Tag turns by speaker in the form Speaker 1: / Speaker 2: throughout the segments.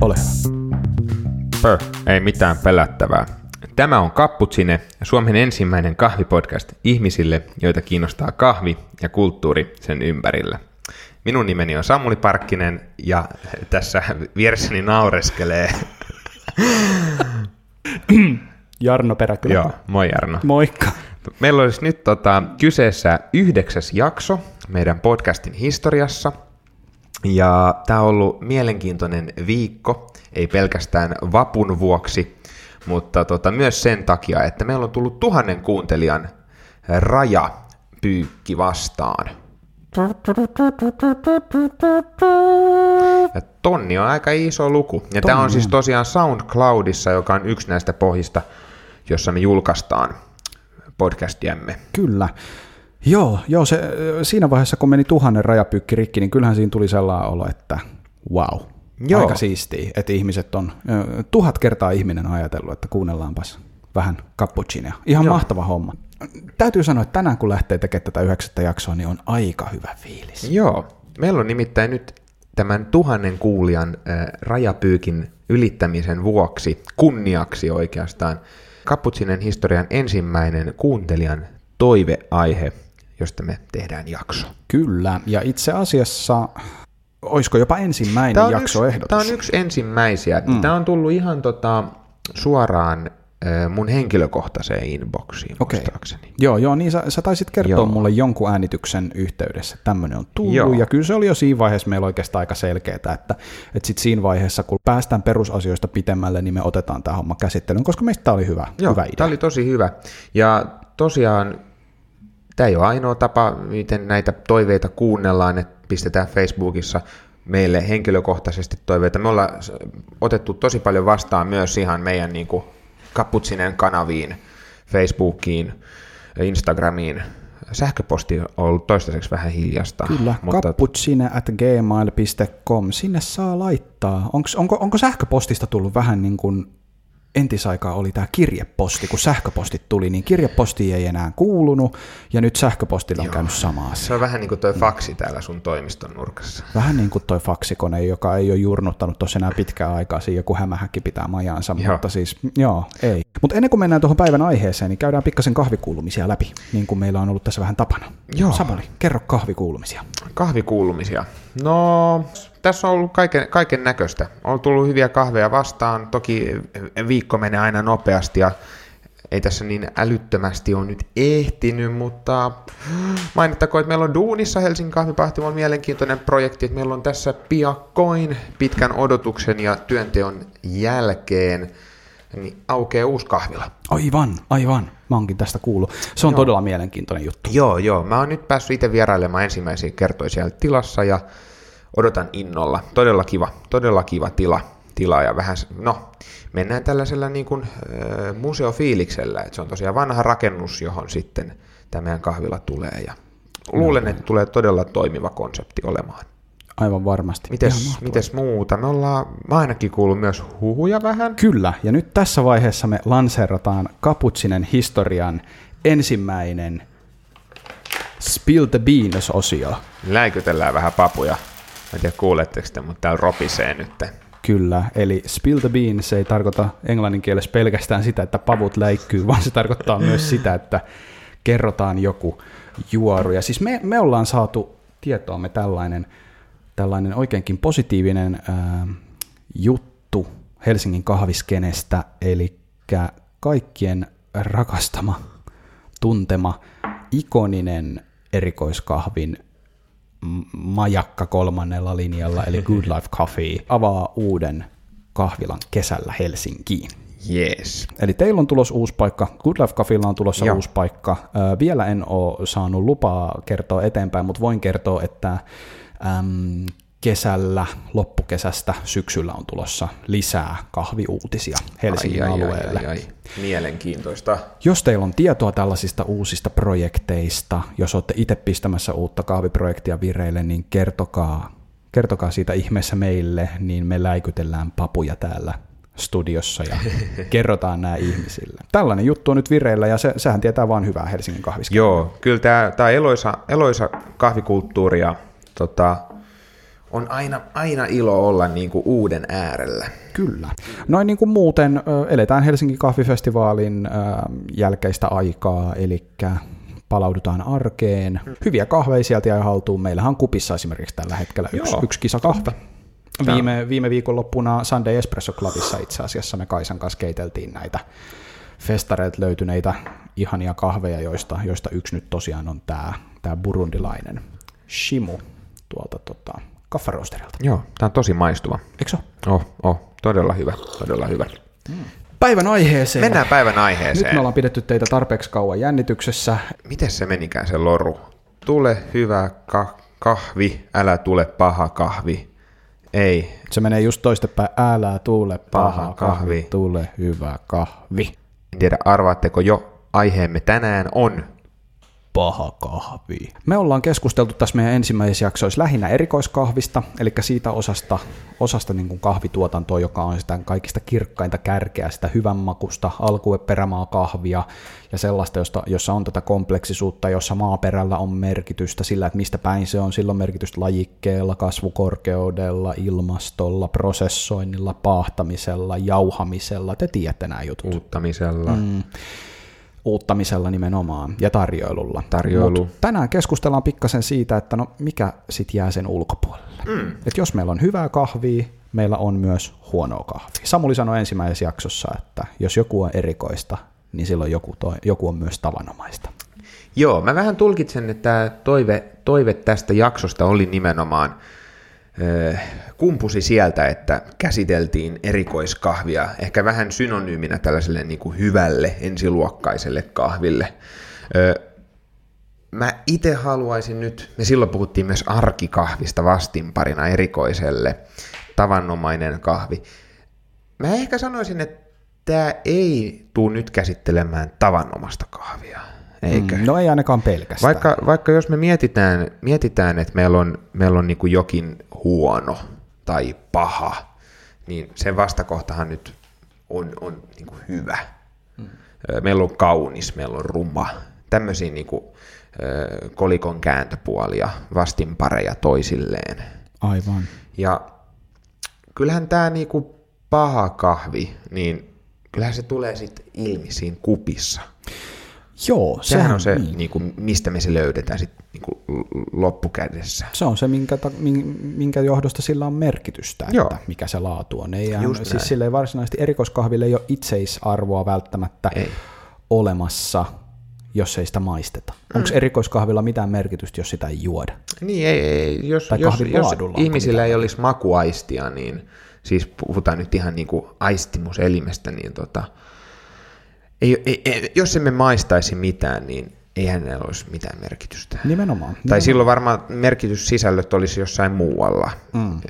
Speaker 1: Ole hyvä.
Speaker 2: Pö, ei mitään pelättävää. Tämä on Kapputsine, Suomen ensimmäinen kahvipodcast ihmisille, joita kiinnostaa kahvi ja kulttuuri sen ympärillä. Minun nimeni on Samuli Parkkinen ja tässä vieressäni naureskelee.
Speaker 1: Jarno Peräkylä.
Speaker 2: Joo, moi Jarno.
Speaker 1: Moikka.
Speaker 2: Meillä olisi nyt tota, kyseessä yhdeksäs jakso meidän podcastin historiassa. Ja tämä on ollut mielenkiintoinen viikko, ei pelkästään vapun vuoksi, mutta tota, myös sen takia, että meillä on tullut tuhannen kuuntelijan rajapyykki vastaan. Ja tonni on aika iso luku. Ja tämä on siis tosiaan SoundCloudissa, joka on yksi näistä pohjista, jossa me julkaistaan podcastiamme.
Speaker 1: Kyllä. Joo, joo se, siinä vaiheessa, kun meni tuhannen rajapyykki rikki, niin kyllähän siinä tuli sellainen olo, että wow,
Speaker 2: Joo.
Speaker 1: aika siistiä, että ihmiset on, tuhat kertaa ihminen on ajatellut, että kuunnellaanpas vähän cappuccinia. Ihan
Speaker 2: Joo.
Speaker 1: mahtava homma. Täytyy sanoa, että tänään kun lähtee tekemään tätä yhdeksättä jaksoa, niin on aika hyvä fiilis.
Speaker 2: Joo, meillä on nimittäin nyt tämän tuhannen kuulijan äh, rajapyykin ylittämisen vuoksi, kunniaksi oikeastaan, Kaputsinen historian ensimmäinen kuuntelijan toiveaihe, josta me tehdään jakso.
Speaker 1: Kyllä, ja itse asiassa, olisiko jopa ensimmäinen
Speaker 2: Tämä
Speaker 1: jaksoehdotus?
Speaker 2: yksi, tämä on yksi ensimmäisiä. Mm. Tämä on tullut ihan tota, suoraan mun henkilökohtaiseen inboxiin,
Speaker 1: Okei.
Speaker 2: muistaakseni.
Speaker 1: Joo, joo, niin sä, sä taisit kertoa
Speaker 2: Joo.
Speaker 1: mulle jonkun äänityksen yhteydessä, että tämmöinen on tullut,
Speaker 2: Joo.
Speaker 1: ja kyllä se oli jo siinä vaiheessa meillä oikeastaan aika selkeää, että, että sitten siinä vaiheessa, kun päästään perusasioista pitemmälle, niin me otetaan tämä homma käsittelyyn, koska meistä tämä oli hyvä,
Speaker 2: Joo,
Speaker 1: hyvä idea.
Speaker 2: tämä oli tosi hyvä. Ja tosiaan tämä ei ole ainoa tapa, miten näitä toiveita kuunnellaan, että pistetään Facebookissa meille henkilökohtaisesti toiveita. Me ollaan otettu tosi paljon vastaan myös ihan meidän niin kuin, kaputsinen kanaviin, Facebookiin, Instagramiin. Sähköposti on ollut toistaiseksi vähän hiljasta.
Speaker 1: Kyllä,
Speaker 2: mutta
Speaker 1: kapputsine at gmail.com, sinne saa laittaa. Onks, onko, onko sähköpostista tullut vähän niin kuin entisaikaa oli tämä kirjeposti, kun sähköpostit tuli, niin kirjeposti ei enää kuulunut, ja nyt sähköpostilla on käynyt sama asia.
Speaker 2: se on vähän niin kuin toi faksi täällä sun toimiston nurkassa.
Speaker 1: Vähän niin kuin toi faksikone, joka ei ole jurnuttanut tuossa enää pitkään aikaa, siinä joku hämähäkki pitää majansa,
Speaker 2: Joo.
Speaker 1: mutta siis joo, ei. Mutta ennen kuin mennään tuohon päivän aiheeseen, niin käydään pikkasen kahvikuulumisia läpi, niin kuin meillä on ollut tässä vähän tapana.
Speaker 2: Joo.
Speaker 1: Samuli, kerro kahvikuulumisia.
Speaker 2: Kahvikuulumisia. No, tässä on ollut kaiken, kaiken näköistä. On tullut hyviä kahveja vastaan. Toki viikko menee aina nopeasti ja ei tässä niin älyttömästi ole nyt ehtinyt, mutta mainittakoon, että meillä on Duunissa Helsingin kahvipahtimalla mielenkiintoinen projekti, että meillä on tässä piakkoin pitkän odotuksen ja työnteon jälkeen niin aukeaa uusi kahvila.
Speaker 1: Aivan, aivan. Mä oonkin tästä kuullut. Se on joo. todella mielenkiintoinen juttu.
Speaker 2: Joo, joo. Mä oon nyt päässyt itse vierailemaan ensimmäisiä kertoja siellä tilassa ja odotan innolla. Todella kiva, todella kiva tila, tila ja vähän, no, mennään tällaisella niin kuin, äh, museofiiliksellä, että se on tosiaan vanha rakennus, johon sitten tämä meidän kahvila tulee ja luulen, että tulee todella toimiva konsepti olemaan.
Speaker 1: Aivan varmasti.
Speaker 2: Mites, mites muuta? Me ollaan, mä ainakin kuullut myös huhuja vähän.
Speaker 1: Kyllä, ja nyt tässä vaiheessa me lanseerataan Kaputsinen historian ensimmäinen Spill the Beans-osio.
Speaker 2: Läikytellään vähän papuja. En tiedä kuuletteko te, mutta täällä ropisee nyt.
Speaker 1: Kyllä, eli spill the beans ei tarkoita englannin kielessä pelkästään sitä, että pavut läikkyy, vaan se tarkoittaa myös sitä, että kerrotaan joku juoru. Ja siis me, me ollaan saatu tietoamme tällainen, tällainen oikeinkin positiivinen ää, juttu Helsingin kahviskenestä, eli kaikkien rakastama, tuntema, ikoninen erikoiskahvin majakka kolmannella linjalla, eli Good Life Coffee, avaa uuden kahvilan kesällä Helsinkiin.
Speaker 2: Jees.
Speaker 1: Eli teillä on tulos uusi paikka, Good Life Cafella on tulossa.
Speaker 2: Joo.
Speaker 1: uusi paikka. Ö, vielä en ole saanut lupaa kertoa eteenpäin, mutta voin kertoa, että äm, kesällä, loppukesästä, syksyllä on tulossa lisää kahviuutisia Helsingin
Speaker 2: ai, ai,
Speaker 1: alueelle.
Speaker 2: Ai, ai, ai. Mielenkiintoista.
Speaker 1: Jos teillä on tietoa tällaisista uusista projekteista, jos olette itse pistämässä uutta kahviprojektia vireille, niin kertokaa, kertokaa siitä ihmeessä meille, niin me läikytellään papuja täällä studiossa ja kerrotaan nämä ihmisille. Tällainen juttu on nyt vireillä ja se, sehän tietää vain hyvää Helsingin kahvisketta.
Speaker 2: Joo, kyllä tämä, tämä eloisa, eloisa kahvikulttuuri ja tota, on aina, aina ilo olla niin kuin uuden äärellä.
Speaker 1: Kyllä. Noin niin kuin muuten eletään Helsingin kahvifestivaalin jälkeistä aikaa, eli palaudutaan arkeen. Hyviä kahveja sieltä ja haltuun. Meillähän on kupissa esimerkiksi tällä hetkellä yksi,
Speaker 2: Joo,
Speaker 1: yksi kisakahvi. Viime, viime viikonloppuna Sunday Espresso Clubissa itse asiassa me Kaisan kanssa keiteltiin näitä festareilta löytyneitä ihania kahveja, joista, joista yksi nyt tosiaan on tämä, tämä burundilainen Shimu tuolta tota, kaffaroosterilta.
Speaker 2: Joo, tämä on tosi maistuva.
Speaker 1: Eikö se ole?
Speaker 2: Oh, oh, todella hyvä, todella hyvä.
Speaker 1: Päivän aiheeseen.
Speaker 2: Mennään päivän
Speaker 1: Nyt
Speaker 2: aiheeseen.
Speaker 1: me ollaan pidetty teitä tarpeeksi kauan jännityksessä.
Speaker 2: Miten se menikään se loru? Tule hyvä ka- kahvi, älä tule paha kahvi. Ei,
Speaker 1: Se menee just toistepäin, älä tule paha
Speaker 2: Paha
Speaker 1: kahvi,
Speaker 2: kahvi.
Speaker 1: tule hyvä kahvi.
Speaker 2: en tiedä arvaatteko jo, aiheemme tänään on
Speaker 1: Paha kahvi. Me ollaan keskusteltu tässä meidän ensimmäisessä jaksoissa lähinnä erikoiskahvista, eli siitä osasta, osasta niin kuin kahvituotantoa, joka on sitä kaikista kirkkainta kärkeä, sitä hyvän makusta, alkuperämaa kahvia ja sellaista, josta, jossa on tätä kompleksisuutta, jossa maaperällä on merkitystä sillä, että mistä päin se on, sillä on merkitystä lajikkeella, kasvukorkeudella, ilmastolla, prosessoinnilla, paahtamisella, jauhamisella, te tiedätte nämä jutut
Speaker 2: uuttamisella. Mm.
Speaker 1: Uuttamisella nimenomaan ja tarjoilulla.
Speaker 2: Tarjoilu.
Speaker 1: Mut tänään keskustellaan pikkasen siitä, että no mikä sit jää sen ulkopuolelle. Mm. Et jos meillä on hyvää kahvia, meillä on myös huonoa kahvia. Samuli sanoi ensimmäisessä jaksossa, että jos joku on erikoista, niin silloin joku, toi, joku on myös tavanomaista.
Speaker 2: Joo, mä vähän tulkitsen, että toive, toive tästä jaksosta oli nimenomaan kumpusi sieltä, että käsiteltiin erikoiskahvia, ehkä vähän synonyyminä tällaiselle niin kuin hyvälle, ensiluokkaiselle kahville. Mä itse haluaisin nyt, me silloin puhuttiin myös arkikahvista vastinparina erikoiselle, tavanomainen kahvi. Mä ehkä sanoisin, että tämä ei tule nyt käsittelemään tavanomasta kahvia, eikö?
Speaker 1: Mm, no ei ainakaan pelkästään.
Speaker 2: Vaikka, vaikka jos me mietitään, mietitään että meillä on, meillä on niin kuin jokin huono tai paha, niin sen vastakohtahan nyt on, on niin kuin hyvä. Ö, Meillä on kaunis, meillä on ruma. Tämmöisiä niin kuin, kolikon kääntöpuolia, vastinpareja toisilleen.
Speaker 1: Aivan.
Speaker 2: Ja kyllähän tämä niinku paha kahvi, niin kyllähän se tulee sitten ilmi siinä kupissa.
Speaker 1: Joo,
Speaker 2: Sehän on se,
Speaker 1: niin.
Speaker 2: niin. niinku, mistä me se löydetään sitten niinku loppukädessä.
Speaker 1: Se on se, minkä, ta- min- minkä johdosta sillä on merkitystä, että
Speaker 2: Joo.
Speaker 1: mikä se laatu on. Ei,
Speaker 2: Just
Speaker 1: siis
Speaker 2: näin.
Speaker 1: sillä ei varsinaisesti erikoiskahville ei ole itseisarvoa välttämättä
Speaker 2: Ei.
Speaker 1: olemassa, jos ei sitä maisteta. Mm. Onko erikoiskahvilla mitään merkitystä, jos sitä ei juoda?
Speaker 2: Niin, ei, ei, jos,
Speaker 1: Tai
Speaker 2: jos, jos ihmisillä ei olisi makuaistia, niin siis puhutaan nyt ihan niinku aistimuselimestä, niin tota, ei, ei, ei, jos emme maistaisi mitään, niin eihän näillä olisi mitään merkitystä.
Speaker 1: Nimenomaan.
Speaker 2: Tai silloin varmaan merkityssisällöt olisi jossain muualla.
Speaker 1: Mm.
Speaker 2: Öm,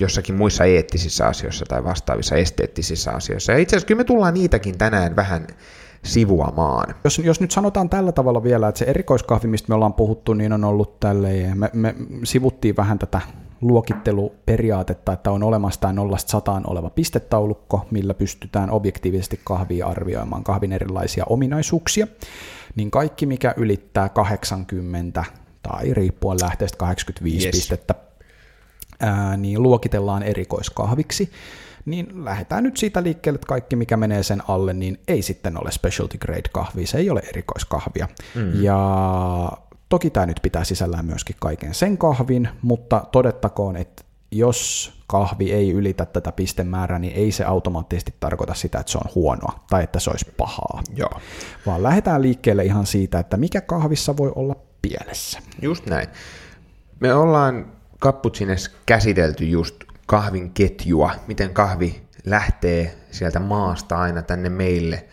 Speaker 2: jossakin muissa eettisissä asioissa tai vastaavissa esteettisissä asioissa. Ja itse asiassa kyllä me tullaan niitäkin tänään vähän sivuamaan.
Speaker 1: Jos, jos nyt sanotaan tällä tavalla vielä, että se erikoiskahvi, mistä me ollaan puhuttu, niin on ollut tälleen, me, me sivuttiin vähän tätä luokitteluperiaatetta, että on olemassa tämä 0 sataan oleva pistetaulukko, millä pystytään objektiivisesti kahvia arvioimaan, kahvin erilaisia ominaisuuksia, niin kaikki mikä ylittää 80 tai riippuen lähteestä 85
Speaker 2: Yes.
Speaker 1: pistettä, ää, niin luokitellaan erikoiskahviksi, niin lähdetään nyt siitä liikkeelle, että kaikki mikä menee sen alle, niin ei sitten ole specialty grade kahvia, se ei ole erikoiskahvia. Mm. Ja toki tämä nyt pitää sisällään myöskin kaiken sen kahvin, mutta todettakoon, että jos kahvi ei ylitä tätä pistemäärää, niin ei se automaattisesti tarkoita sitä, että se on huonoa tai että se olisi pahaa.
Speaker 2: Joo.
Speaker 1: Vaan lähdetään liikkeelle ihan siitä, että mikä kahvissa voi olla pielessä.
Speaker 2: Just näin. Me ollaan Cappuccines käsitelty just kahvin ketjua, miten kahvi lähtee sieltä maasta aina tänne meille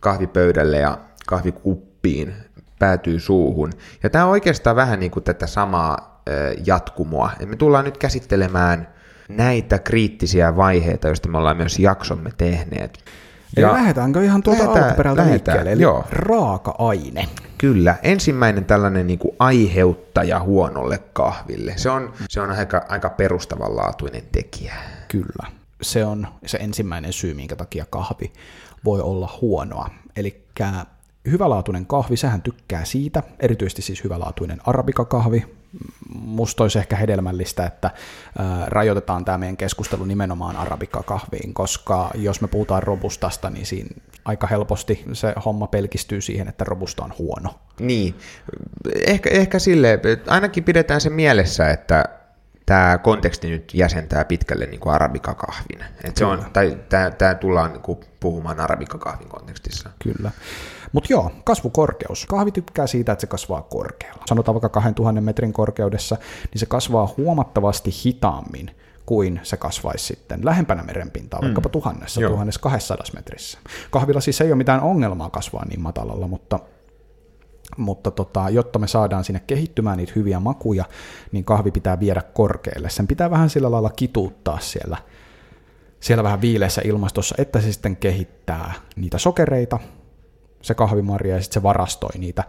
Speaker 2: kahvipöydälle ja kahvikuppiin päätyy suuhun. Ja tämä on oikeastaan vähän niin kuin tätä samaa jatkumoa. Et me tullaan nyt käsittelemään näitä kriittisiä vaiheita, joista me ollaan myös jaksomme tehneet.
Speaker 1: Eli lähdetäänkö ihan tuolta
Speaker 2: lähdetään-
Speaker 1: alkuperältä
Speaker 2: lähdetään,
Speaker 1: liikkeelle, eli
Speaker 2: joo.
Speaker 1: raaka-aine.
Speaker 2: Kyllä, ensimmäinen tällainen niin kuin aiheuttaja huonolle kahville. Se on, se on aika, aika perustavanlaatuinen tekijä.
Speaker 1: Kyllä. se on se ensimmäinen syy, minkä takia kahvi voi olla huonoa. Eli hyvälaatuinen kahvi, sehän tykkää siitä, erityisesti siis hyvälaatuinen arabikakahvi. Musta olisi ehkä hedelmällistä, että rajoitetaan tämä meidän keskustelu nimenomaan arabikakahviin, koska jos me puhutaan robustasta, niin siinä aika helposti se homma pelkistyy siihen, että robusta on huono.
Speaker 2: Niin, ehkä, ehkä sille, ainakin pidetään se mielessä, että tämä konteksti nyt jäsentää pitkälle niin kuin arabikakahvin. Et se on, tai tämä tullaan niin kuin puhumaan arabikakahvin kontekstissa.
Speaker 1: Kyllä. Mutta joo, kasvukorkeus. Kahvi tykkää siitä, että se kasvaa korkealla. Sanotaan vaikka 2000 metrin korkeudessa, niin se kasvaa huomattavasti hitaammin kuin se kasvaisi sitten lähempänä merenpintaa, mm. vaikkapa tuhannessa, Joo. tuhannessa 200 metrissä. Kahvilla siis ei ole mitään ongelmaa kasvaa niin matalalla, mutta mutta tota, jotta me saadaan sinne kehittymään niitä hyviä makuja, niin kahvi pitää viedä korkealle. Sen pitää vähän sillä lailla kituuttaa siellä, siellä vähän viileässä ilmastossa, että se sitten kehittää niitä sokereita, se kahvimarja, ja sitten se varastoi niitä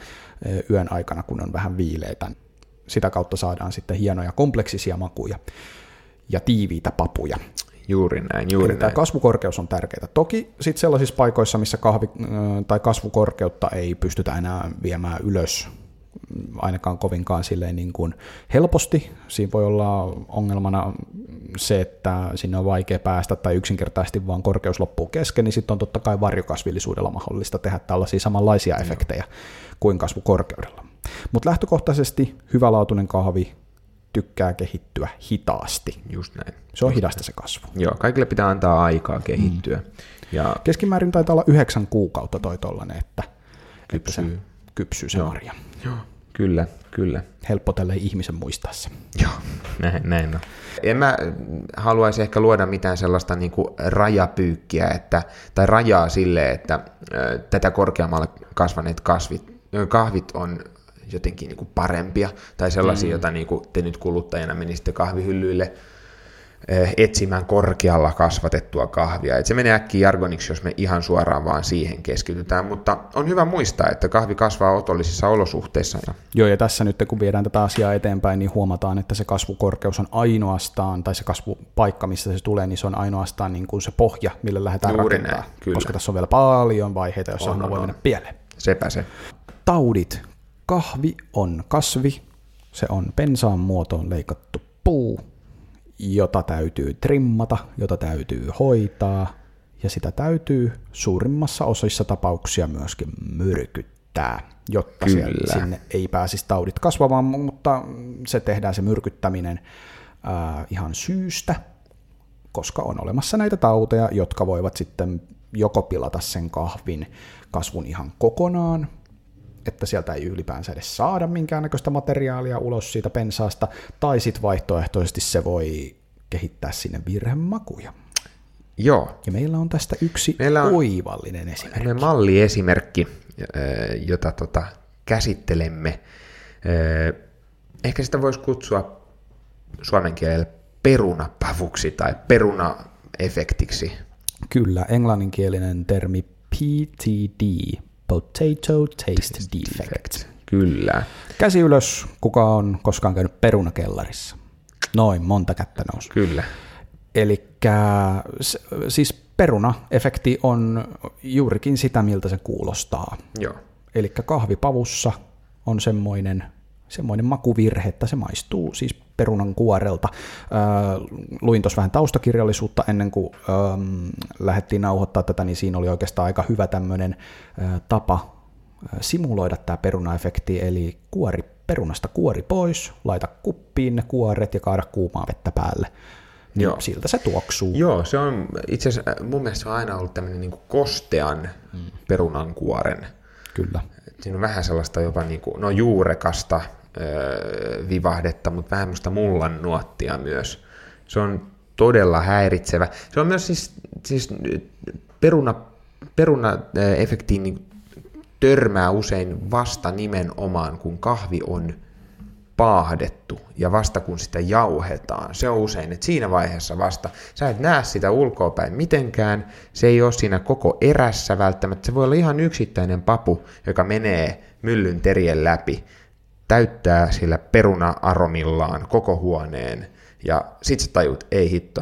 Speaker 1: yön aikana, kun on vähän viileitä. Sitä kautta saadaan sitten hienoja kompleksisia makuja ja tiiviitä papuja.
Speaker 2: Juuri näin, juuri Eli näin.
Speaker 1: Tämä kasvukorkeus on tärkeää. Toki sitten sellaisissa paikoissa, missä kahvi, tai kasvukorkeutta ei pystytä enää viemään ylös ainakaan kovinkaan silleen niin kuin helposti. Siinä voi olla ongelmana se, että sinne on vaikea päästä tai yksinkertaisesti vaan korkeus loppuu kesken, niin sitten on totta kai varjokasvillisuudella mahdollista tehdä tällaisia samanlaisia efektejä kuin kasvukorkeudella. Mutta lähtökohtaisesti hyvälaatuinen kahvi tykkää kehittyä hitaasti.
Speaker 2: Just näin.
Speaker 1: Se on hidasta se kasvu.
Speaker 2: Joo, kaikille pitää antaa aikaa kehittyä. Mm.
Speaker 1: Ja Keskimäärin taitaa olla yhdeksän kuukautta toi tollanen, että, kypsyy. että se kypsyy se marja.
Speaker 2: Joo, kyllä, kyllä.
Speaker 1: Helppo tälle ihmisen muistaa se.
Speaker 2: Joo, näin, näin on. En mä haluaisi ehkä luoda mitään sellaista niin kuin rajapyykkiä että, tai rajaa sille, että äh, tätä korkeammalle kasvaneet kasvit, kahvit on jotenkin niin kuin parempia, tai sellaisia, mm. joita niin kuin te nyt kuluttajana menisitte kahvihyllyille etsimään korkealla kasvatettua kahvia. Et se menee äkkiä jargoniksi, jos me ihan suoraan vaan siihen keskitytään, mutta on hyvä muistaa, että kahvi kasvaa otollisissa olosuhteissa.
Speaker 1: Joo, ja tässä nyt kun viedään tätä asiaa eteenpäin, niin huomataan, että se kasvukorkeus on ainoastaan, tai se kasvupaikka, missä se tulee, niin se on ainoastaan niin kuin se pohja, millä lähdetään Juuri rakentamaan. Näin, kyllä. Koska tässä on vielä paljon vaiheita, joissa on, on, voi on. mennä pieleen.
Speaker 2: Sepä se.
Speaker 1: Taudit Kahvi on kasvi, se on pensaan muotoon leikattu puu, jota täytyy trimmata, jota täytyy hoitaa, ja sitä täytyy suurimmassa osissa tapauksia myöskin myrkyttää, jotta Kyllä. sinne ei pääsisi taudit kasvamaan, mutta se tehdään se myrkyttäminen ää, ihan syystä, koska on olemassa näitä tauteja, jotka voivat sitten joko pilata sen kahvin kasvun ihan kokonaan, että sieltä ei ylipäänsä edes saada minkäännäköistä materiaalia ulos siitä pensaasta, tai sitten vaihtoehtoisesti se voi kehittää sinne virhemakuja.
Speaker 2: Joo.
Speaker 1: Ja meillä on tästä yksi meillä on oivallinen esimerkki.
Speaker 2: malliesimerkki, jota tota, käsittelemme. Ehkä sitä voisi kutsua suomen kielellä perunapavuksi tai perunaefektiksi.
Speaker 1: Kyllä, englanninkielinen termi PTD, Potato Taste Defect.
Speaker 2: Kyllä.
Speaker 1: Käsi ylös, kuka on koskaan käynyt perunakellarissa. Noin, monta kättä nousi.
Speaker 2: Kyllä.
Speaker 1: Eli siis peruna-efekti on juurikin sitä, miltä se kuulostaa.
Speaker 2: Joo.
Speaker 1: Eli kahvipavussa on semmoinen, semmoinen makuvirhe, että se maistuu siis perunan kuorelta. Äh, luin tuossa vähän taustakirjallisuutta ennen kuin lähdettiin nauhoittaa tätä, niin siinä oli oikeastaan aika hyvä tämmöinen äh, tapa äh, simuloida tämä perunaefekti, eli kuori perunasta kuori pois, laita kuppiin ne kuoret ja kaada kuumaa vettä päälle. Niin Joo. siltä se tuoksuu.
Speaker 2: Joo, se on itse asiassa mun mielestä se on aina ollut tämmöinen niin kostean hmm. perunan kuoren.
Speaker 1: Kyllä.
Speaker 2: Siinä on vähän sellaista jopa niin kuin, no juurekasta, vivahdetta, mutta vähän musta mullan nuottia myös. Se on todella häiritsevä. Se on myös siis, siis peruna, peruna-efektiin niin törmää usein vasta nimenomaan, kun kahvi on paahdettu ja vasta kun sitä jauhetaan. Se on usein, että siinä vaiheessa vasta, sä et näe sitä ulkoapäin mitenkään, se ei ole siinä koko erässä välttämättä, se voi olla ihan yksittäinen papu, joka menee myllyn terien läpi, täyttää sillä peruna-aromillaan koko huoneen, ja sit sä tajut, ei hitto,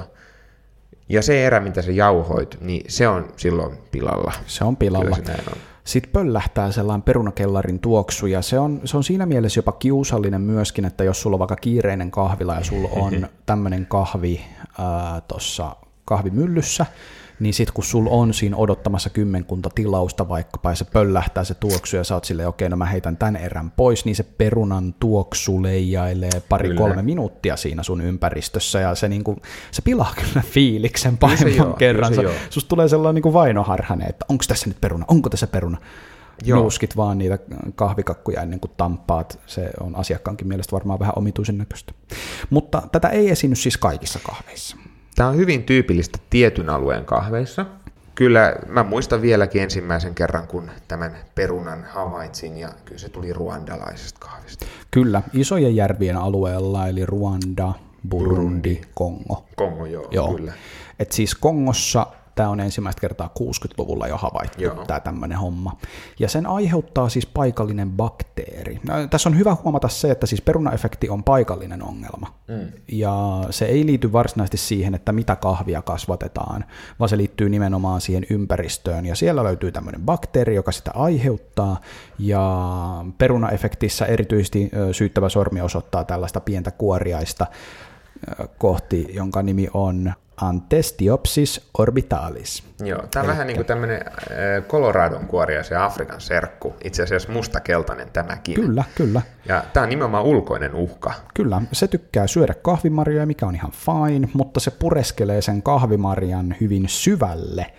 Speaker 2: Ja se erä, mitä sä jauhoit, niin se on silloin pilalla.
Speaker 1: Se on pilalla.
Speaker 2: Kyllä se näin on.
Speaker 1: Sitten pöllähtää sellainen perunakellarin tuoksu, ja se on, se on siinä mielessä jopa kiusallinen myöskin, että jos sulla on vaikka kiireinen kahvila ja sulla on tämmöinen kahvi tuossa kahvimyllyssä, niin sitten kun sulla on siinä odottamassa kymmenkunta tilausta vaikkapa, ja se pöllähtää se tuoksu, ja sä oot silleen, okei, no mä heitän tämän erän pois, niin se perunan tuoksu leijailee pari-kolme minuuttia siinä sun ympäristössä, ja se, niinku, se pilaa kyllä fiiliksen pahemman kerran. Susta tulee sellainen niinku vainoharhainen, että onko tässä nyt peruna, onko tässä peruna? Joo. Nuuskit vaan niitä kahvikakkuja ennen kuin tampaat. Se on asiakkaankin mielestä varmaan vähän omituisen näköistä. Mutta tätä ei esiinny siis kaikissa kahveissa.
Speaker 2: Tämä on hyvin tyypillistä tietyn alueen kahveissa. Kyllä mä muistan vieläkin ensimmäisen kerran, kun tämän perunan havaitsin, ja kyllä se tuli ruandalaisesta kahvista.
Speaker 1: Kyllä, isojen järvien alueella, eli Ruanda, Burundi, Burundi. Kongo.
Speaker 2: Kongo, joo, joo. kyllä.
Speaker 1: Et siis Kongossa Tämä on ensimmäistä kertaa 60-luvulla jo havaittu, Joo. tämä tämmöinen homma. Ja sen aiheuttaa siis paikallinen bakteeri. No, tässä on hyvä huomata se, että siis perunaefekti on paikallinen ongelma. Mm. Ja se ei liity varsinaisesti siihen, että mitä kahvia kasvatetaan, vaan se liittyy nimenomaan siihen ympäristöön. Ja siellä löytyy tämmöinen bakteeri, joka sitä aiheuttaa. Ja perunaefektissä erityisesti syyttävä sormi osoittaa tällaista pientä kuoriaista kohti, jonka nimi on Antestiopsis orbitalis.
Speaker 2: Joo, tämä on vähän niin kuin tämmöinen äh, Coloradon kuoria, se Afrikan serkku, itse asiassa mustakeltainen tämäkin.
Speaker 1: Kyllä, kyllä.
Speaker 2: Ja tämä on nimenomaan ulkoinen uhka.
Speaker 1: Kyllä, se tykkää syödä kahvimarjoja, mikä on ihan fine, mutta se pureskelee sen kahvimarjan hyvin syvälle,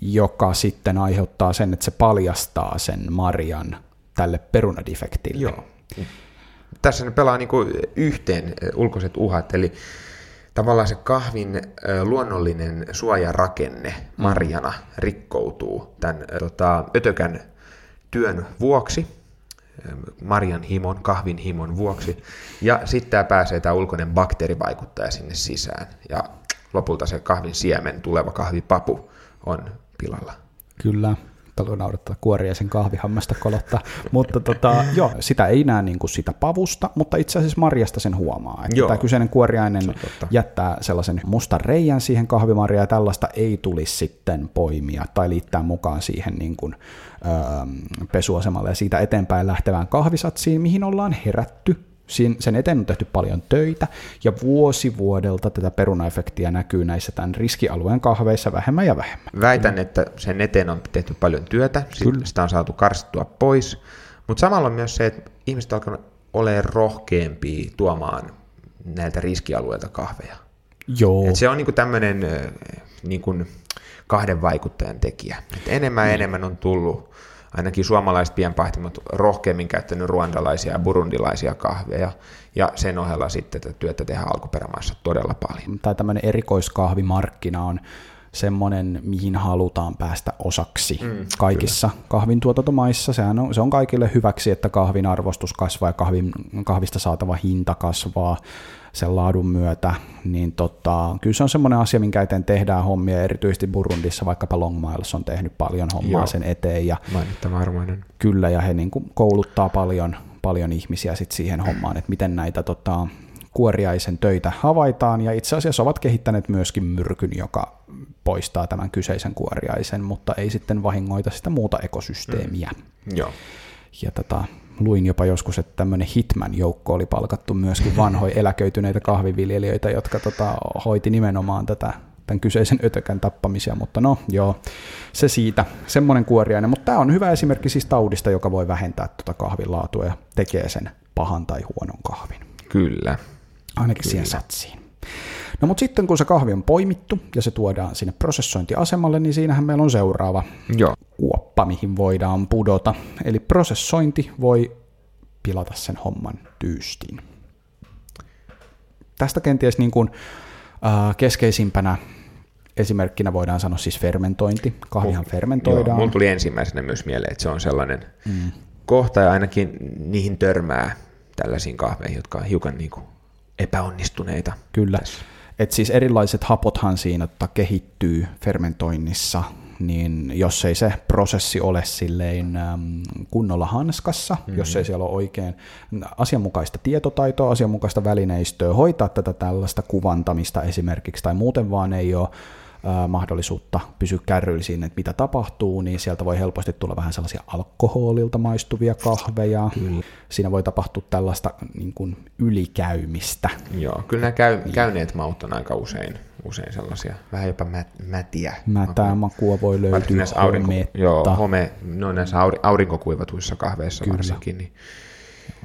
Speaker 1: joka sitten aiheuttaa sen, että se paljastaa sen marjan tälle perunadefektille.
Speaker 2: Joo. Tässä ne pelaa niin kuin yhteen ulkoiset uhat, eli tavallaan se kahvin luonnollinen suojarakenne mm. marjana rikkoutuu tämän tota, ötökän työn vuoksi, marjan himon, kahvin himon vuoksi, ja sitten tämä pääsee tämä ulkoinen bakteerivaikuttaja sinne sisään, ja lopulta se kahvin siemen, tuleva kahvipapu, on pilalla.
Speaker 1: Kyllä talo naurattaa kuoria sen kahvihammasta kolottaa. mutta tota, joo, sitä ei näe niin kuin sitä pavusta, mutta itse asiassa marjasta sen huomaa. Että joo. tämä kyseinen kuoriainen jättää sellaisen mustan reijän siihen kahvimarjaan ja tällaista ei tulisi sitten poimia tai liittää mukaan siihen niin kuin, öö, pesuasemalle ja siitä eteenpäin lähtevään kahvisatsiin, mihin ollaan herätty sen eteen on tehty paljon töitä, ja vuosi vuodelta tätä perunaefektiä näkyy näissä tämän riskialueen kahveissa vähemmän ja vähemmän.
Speaker 2: Väitän, että sen eteen on tehty paljon työtä, Kyllä. sitä on saatu karsittua pois, mutta samalla on myös se, että ihmiset alkavat olemaan rohkeampia tuomaan näiltä riskialueilta kahveja.
Speaker 1: Joo.
Speaker 2: Et se on niinku tämmöinen niinku kahden vaikuttajan tekijä. Et enemmän ja niin. enemmän on tullut ainakin suomalaiset pienpahtimot rohkeammin käyttänyt ruandalaisia ja burundilaisia kahveja, ja sen ohella sitten tätä työtä tehdään alkuperämaissa todella paljon.
Speaker 1: Tai tämmöinen erikoiskahvimarkkina on semmoinen, mihin halutaan päästä osaksi mm, kaikissa kyllä. kahvintuotantomaissa. Sehän on, se on kaikille hyväksi, että kahvin arvostus kasvaa ja kahvin, kahvista saatava hinta kasvaa sen laadun myötä, niin tota, kyllä se on semmoinen asia, minkä eteen tehdään hommia, erityisesti Burundissa, vaikkapa Long Miles on tehnyt paljon hommaa Joo. sen eteen. Ja. Kyllä, ja he niin kuin kouluttaa paljon, paljon ihmisiä sit siihen hommaan, että miten näitä tota, kuoriaisen töitä havaitaan, ja itse asiassa ovat kehittäneet myöskin myrkyn, joka poistaa tämän kyseisen kuoriaisen, mutta ei sitten vahingoita sitä muuta ekosysteemiä.
Speaker 2: Mm. Joo.
Speaker 1: Ja tota, luin jopa joskus, että tämmöinen Hitman-joukko oli palkattu myöskin vanhoja eläköityneitä kahviviljelijöitä, jotka tota, hoiti nimenomaan tätä tämän kyseisen ötökän tappamisia, mutta no joo, se siitä, semmoinen kuoriainen, mutta tämä on hyvä esimerkki siis taudista, joka voi vähentää tuota kahvin laatua ja tekee sen pahan tai huonon kahvin.
Speaker 2: Kyllä.
Speaker 1: Ainakin Kyllä. siihen satsiin. No mutta sitten kun se kahvi on poimittu ja se tuodaan sinne prosessointiasemalle, niin siinähän meillä on seuraava
Speaker 2: Joo.
Speaker 1: kuoppa, mihin voidaan pudota. Eli prosessointi voi pilata sen homman tyystin. Tästä kenties niin kuin, äh, keskeisimpänä esimerkkinä voidaan sanoa siis fermentointi. Kahvihan M- fermentoidaan. Joo,
Speaker 2: mun tuli ensimmäisenä myös mieleen, että se on sellainen mm. kohta ja ainakin niihin törmää tällaisiin kahveihin, jotka on hiukan niin kuin epäonnistuneita.
Speaker 1: Kyllä. Tässä. Et siis erilaiset hapothan siinä että kehittyy fermentoinnissa niin jos ei se prosessi ole silleen äm, kunnolla hanskassa, mm-hmm. jos ei siellä ole oikein asianmukaista tietotaitoa, asianmukaista välineistöä hoitaa tätä tällaista kuvantamista esimerkiksi, tai muuten vaan ei ole mahdollisuutta pysyä kärryillä siinä, että mitä tapahtuu, niin sieltä voi helposti tulla vähän sellaisia alkoholilta maistuvia kahveja. Kyllä. Siinä voi tapahtua tällaista niin kuin ylikäymistä.
Speaker 2: Joo, kyllä nämä käy, niin. käyneet maut on aika usein, usein sellaisia, vähän jopa mä, mätiä.
Speaker 1: Mätää makua voi löytyä,
Speaker 2: aurinko, Joo, home, no näissä aurinkokuivatuissa kahveissa kyllä. varsinkin, niin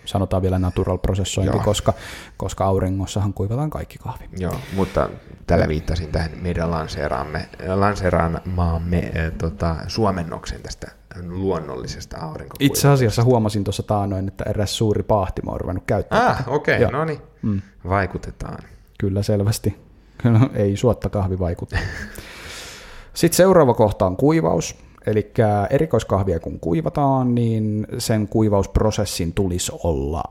Speaker 1: sanotaan vielä natural prosessointi, koska, koska auringossahan kuivataan kaikki kahvi.
Speaker 2: Joo, mutta tällä viittasin tähän meidän lanseeraamme, lanseeraamaamme äh, tota, suomennoksen tästä luonnollisesta aurinkokuivatuksesta.
Speaker 1: Itse asiassa huomasin tuossa taanoin, että eräs suuri pahtimo on ruvennut käyttämään.
Speaker 2: Ah, okei, okay, no niin, mm. vaikutetaan.
Speaker 1: Kyllä selvästi. Kyllä ei suotta kahvi vaikuta. Sitten seuraava kohta on kuivaus. Eli erikoiskahvia kun kuivataan, niin sen kuivausprosessin tulisi olla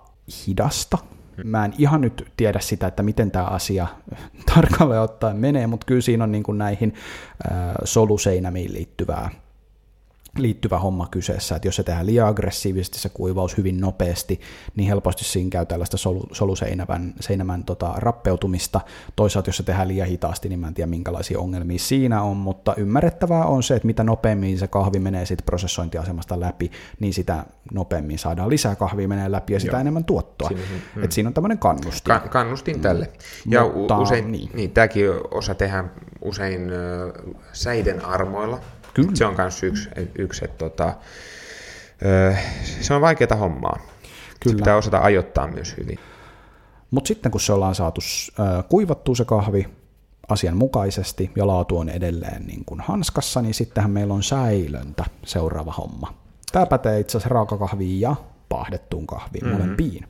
Speaker 1: hidasta. Mä en ihan nyt tiedä sitä, että miten tämä asia tarkalleen ottaen menee, mutta kyllä siinä on niin kuin näihin soluseinämiin liittyvää liittyvä homma kyseessä, että jos se tehdään liian aggressiivisesti se kuivaus hyvin nopeasti, niin helposti siinä käy tällaista sol, soluseinämän seinämän, tota, rappeutumista. Toisaalta jos se tehdään liian hitaasti, niin mä en tiedä minkälaisia ongelmia siinä on, mutta ymmärrettävää on se, että mitä nopeammin se kahvi menee sitten prosessointiasemasta läpi, niin sitä nopeammin saadaan lisää kahvia menee läpi ja sitä Joo. enemmän tuottoa. Siinä, mm. Et siinä on tämmöinen kannustin.
Speaker 2: Ka- kannustin tälle. Mm. Ja mutta, usein, niin. Niin, tämäkin osa tehdään usein äh, säiden armoilla, Kyllä. Se on myös yksi, yksi että tota, se on vaikeaa hommaa. Kyllä. Se pitää osata ajoittaa myös hyvin.
Speaker 1: Mutta sitten kun se ollaan saatu kuivattua se kahvi asianmukaisesti ja laatu on edelleen niin kuin hanskassa, niin sittenhän meillä on säilöntä seuraava homma. Tämä pätee itse asiassa raakakahviin ja paahdettuun kahviin mm-hmm. molempiin.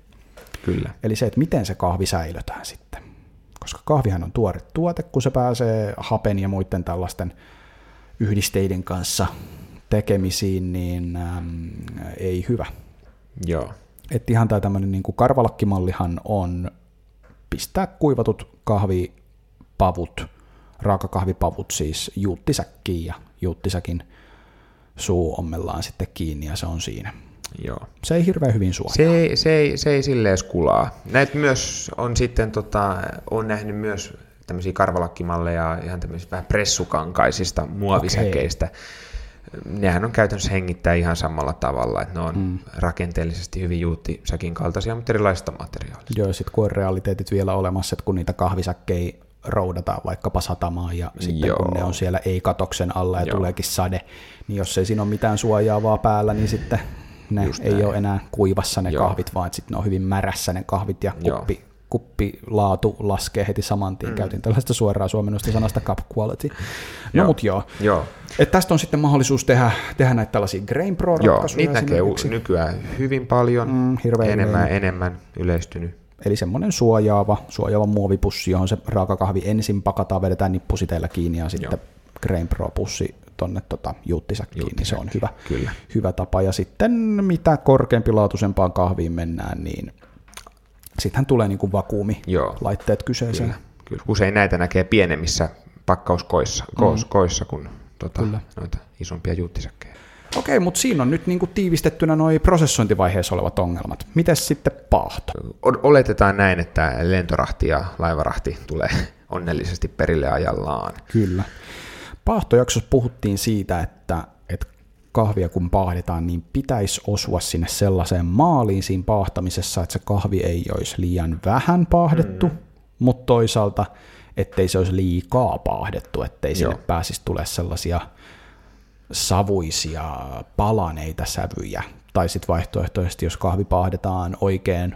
Speaker 2: Kyllä.
Speaker 1: Eli se, että miten se kahvi säilötään sitten. Koska kahvihan on tuore tuote, kun se pääsee hapen ja muiden tällaisten yhdisteiden kanssa tekemisiin, niin äm, ei hyvä.
Speaker 2: Joo.
Speaker 1: Et ihan tämä tämmöinen niin karvalakkimallihan on pistää kuivatut kahvipavut, raakakahvipavut siis juuttisäkkiin ja juuttisäkin suu ommellaan sitten kiinni ja se on siinä.
Speaker 2: Joo.
Speaker 1: Se ei hirveän hyvin suojaa.
Speaker 2: Se ei, se ei, se ei silleen skulaa. Näitä myös on sitten, tota, on nähnyt myös tämmöisiä karvalakkimalleja ihan tämmöisistä vähän pressukankaisista muovisäkeistä. Okay. Nehän on käytännössä hengittää ihan samalla tavalla, että ne on mm. rakenteellisesti hyvin juuttisäkin kaltaisia, mutta erilaisista materiaalista.
Speaker 1: Joo, sitten kun on realiteetit vielä olemassa, että kun niitä kahvisäkkejä roudataan vaikkapa satamaan ja sitten Joo. kun ne on siellä ei-katoksen alla ja Joo. tuleekin sade, niin jos ei siinä ole mitään suojaavaa päällä, niin sitten ne Just ei näin. ole enää kuivassa ne Joo. kahvit, vaan sitten ne on hyvin märässä ne kahvit ja kuppi, kuppilaatu laskee heti saman tien. Mm. Käytin tällaista suoraa suomennosta sanasta cup quality. No mut joo.
Speaker 2: joo.
Speaker 1: Et tästä on sitten mahdollisuus tehdä, tehdä näitä tällaisia Grain Pro-ratkaisuja.
Speaker 2: Joo, niitä näkee nykyään hyvin paljon, mm, enemmän, enemmän yleistynyt.
Speaker 1: Eli semmoinen suojaava, suojaava muovipussi, johon se raakakahvi ensin pakataan, vedetään nippusiteillä kiinni ja sitten Joo. Grain Pro-pussi tuonne tota, juuttisäkkiin, niin se on hyvä,
Speaker 2: Kyllä.
Speaker 1: hyvä tapa. Ja sitten mitä korkeampi laatuisempaan kahviin mennään, niin sittenhän tulee niin kuin vakuumi Joo. laitteet kyseeseen.
Speaker 2: Kyllä, kyllä. Usein näitä näkee pienemmissä pakkauskoissa mm. koissa kuin tota, noita isompia juuttisäkkejä.
Speaker 1: Okei, mutta siinä on nyt niin kuin tiivistettynä noin prosessointivaiheessa olevat ongelmat. Miten sitten paahto?
Speaker 2: Oletetaan näin, että lentorahti ja laivarahti tulee onnellisesti perille ajallaan.
Speaker 1: Kyllä. Paahtojaksossa puhuttiin siitä, että kahvia kun paahdetaan, niin pitäisi osua sinne sellaiseen maaliin siinä paahtamisessa, että se kahvi ei olisi liian vähän paahdettu, mm. mutta toisaalta ettei se olisi liikaa paahdettu, ettei Joo. sille pääsisi tule sellaisia savuisia, palaneita sävyjä. Tai sitten vaihtoehtoisesti, jos kahvi paahdetaan oikein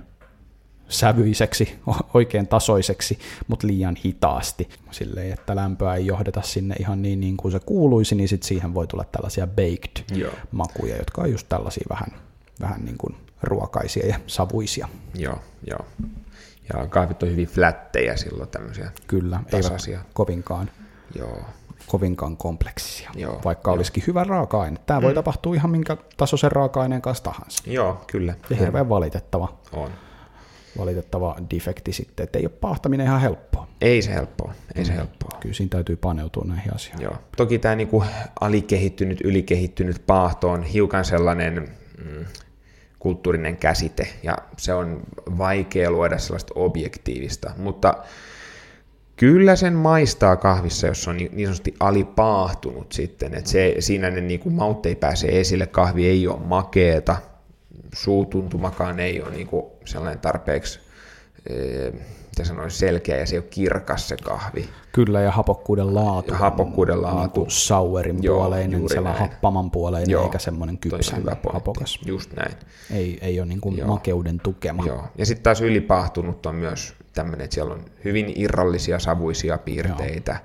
Speaker 1: sävyiseksi, oikein tasoiseksi, mutta liian hitaasti. Silleen, että lämpöä ei johdeta sinne ihan niin, niin kuin se kuuluisi, niin sitten siihen voi tulla tällaisia baked Joo. makuja, jotka on just tällaisia vähän, vähän niin kuin ruokaisia ja savuisia.
Speaker 2: Joo, joo. Ja kahvit on hyvin flättejä silloin tämmöisiä
Speaker 1: Kyllä, tasaisia. eivät kovinkaan.
Speaker 2: Joo
Speaker 1: kovinkaan kompleksisia, Joo, vaikka jo. olisikin hyvä raaka-aine. Tämä mm. voi tapahtua ihan minkä tasoisen raaka-aineen kanssa tahansa.
Speaker 2: Joo, kyllä.
Speaker 1: Ja hirveän valitettava.
Speaker 2: On.
Speaker 1: Valitettava defekti sitten, että ei ole paahtaminen ihan helppoa.
Speaker 2: Ei se helppoa, ei se helppoa.
Speaker 1: Kyllä siinä täytyy paneutua näihin asioihin.
Speaker 2: Joo. Toki tämä niinku alikehittynyt, ylikehittynyt paahto on hiukan sellainen mm, kulttuurinen käsite, ja se on vaikea luoda sellaista objektiivista, mutta kyllä sen maistaa kahvissa, jos on niin sanotusti alipaahtunut sitten, että se, siinä ne niin kuin maut ei pääse esille, kahvi ei ole makeeta, suutuntumakaan ei ole niin kuin sellainen tarpeeksi mitä sanoisi, selkeä ja se ei ole kirkas se kahvi.
Speaker 1: Kyllä, ja hapokkuuden laatu.
Speaker 2: Ja hapokkuuden laatu. Niin
Speaker 1: kuin sauerin Joo, puoleinen, sellainen happaman puoleinen, Joo, eikä semmoinen kypsä hyvä hapokas.
Speaker 2: Just näin.
Speaker 1: Ei, ei ole niin kuin makeuden tukema.
Speaker 2: Joo. Ja sitten taas ylipahtunut on myös tämmöinen, että siellä on hyvin irrallisia savuisia piirteitä,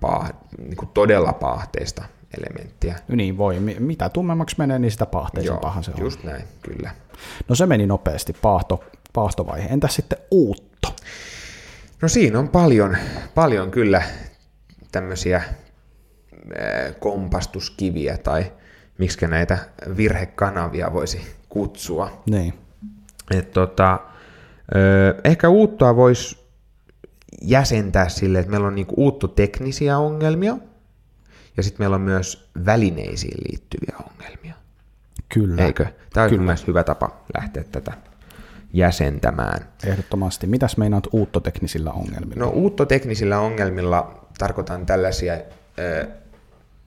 Speaker 2: paah, niin kuin todella paahteista elementtiä.
Speaker 1: Niin voi. Mitä tummemmaksi menee, niin sitä paahteisen paha se on.
Speaker 2: just näin, kyllä.
Speaker 1: No se meni nopeasti, paahto, paahtovaihe. Entäs sitten uutto?
Speaker 2: No siinä on paljon, paljon kyllä tämmöisiä kompastuskiviä tai miksi näitä virhekanavia voisi kutsua.
Speaker 1: Niin.
Speaker 2: Et tota, ehkä uuttoa voisi jäsentää sille, että meillä on niinku uuttoteknisiä ongelmia ja sitten meillä on myös välineisiin liittyviä ongelmia.
Speaker 1: Kyllä.
Speaker 2: Eikö? Tämä on Kyllä. hyvä tapa lähteä tätä jäsentämään.
Speaker 1: Ehdottomasti. Mitäs meinaat uuttoteknisillä ongelmilla?
Speaker 2: No uuttoteknisillä ongelmilla tarkoitan tällaisia ö,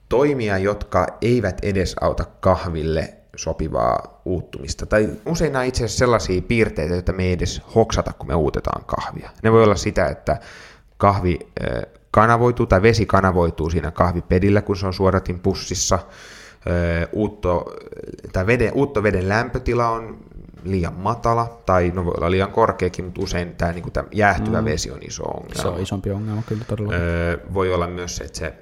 Speaker 2: toimia, jotka eivät edes auta kahville sopivaa uuttumista. Tai usein on itse asiassa sellaisia piirteitä, joita me ei edes hoksata, kun me uutetaan kahvia. Ne voi olla sitä, että kahvi kanavoituu tai vesi kanavoituu siinä kahvipedillä, kun se on suodatin pussissa. Uutto, tai veden, uuttoveden lämpötila on liian matala, tai no voi olla liian korkeakin, mutta usein tämä, niin tämä jäähtyvä mm. vesi on iso ongelma.
Speaker 1: Se on isompi ongelma kyllä todella.
Speaker 2: Öö, voi olla myös se, että se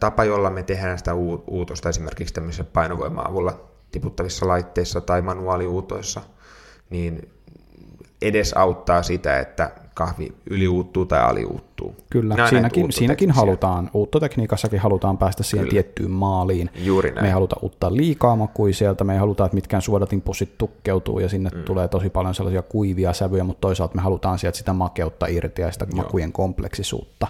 Speaker 2: tapa, jolla me tehdään sitä uutosta esimerkiksi tämmöisessä painovoima-avulla tiputtavissa laitteissa tai manuaaliuutoissa, niin edes auttaa sitä, että kahvi yliuuttuu tai aliuuttuu.
Speaker 1: Kyllä, Nämä siinäkin, siinäkin halutaan, uuttotekniikassakin halutaan päästä siihen Kyllä. tiettyyn maaliin.
Speaker 2: Juuri näin.
Speaker 1: Me ei haluta uuttaa liikaa makuja sieltä, me ei haluta, että mitkään suodatinpussit tukkeutuu ja sinne mm. tulee tosi paljon sellaisia kuivia sävyjä, mutta toisaalta me halutaan sieltä sitä makeutta irti ja sitä Joo. makujen kompleksisuutta.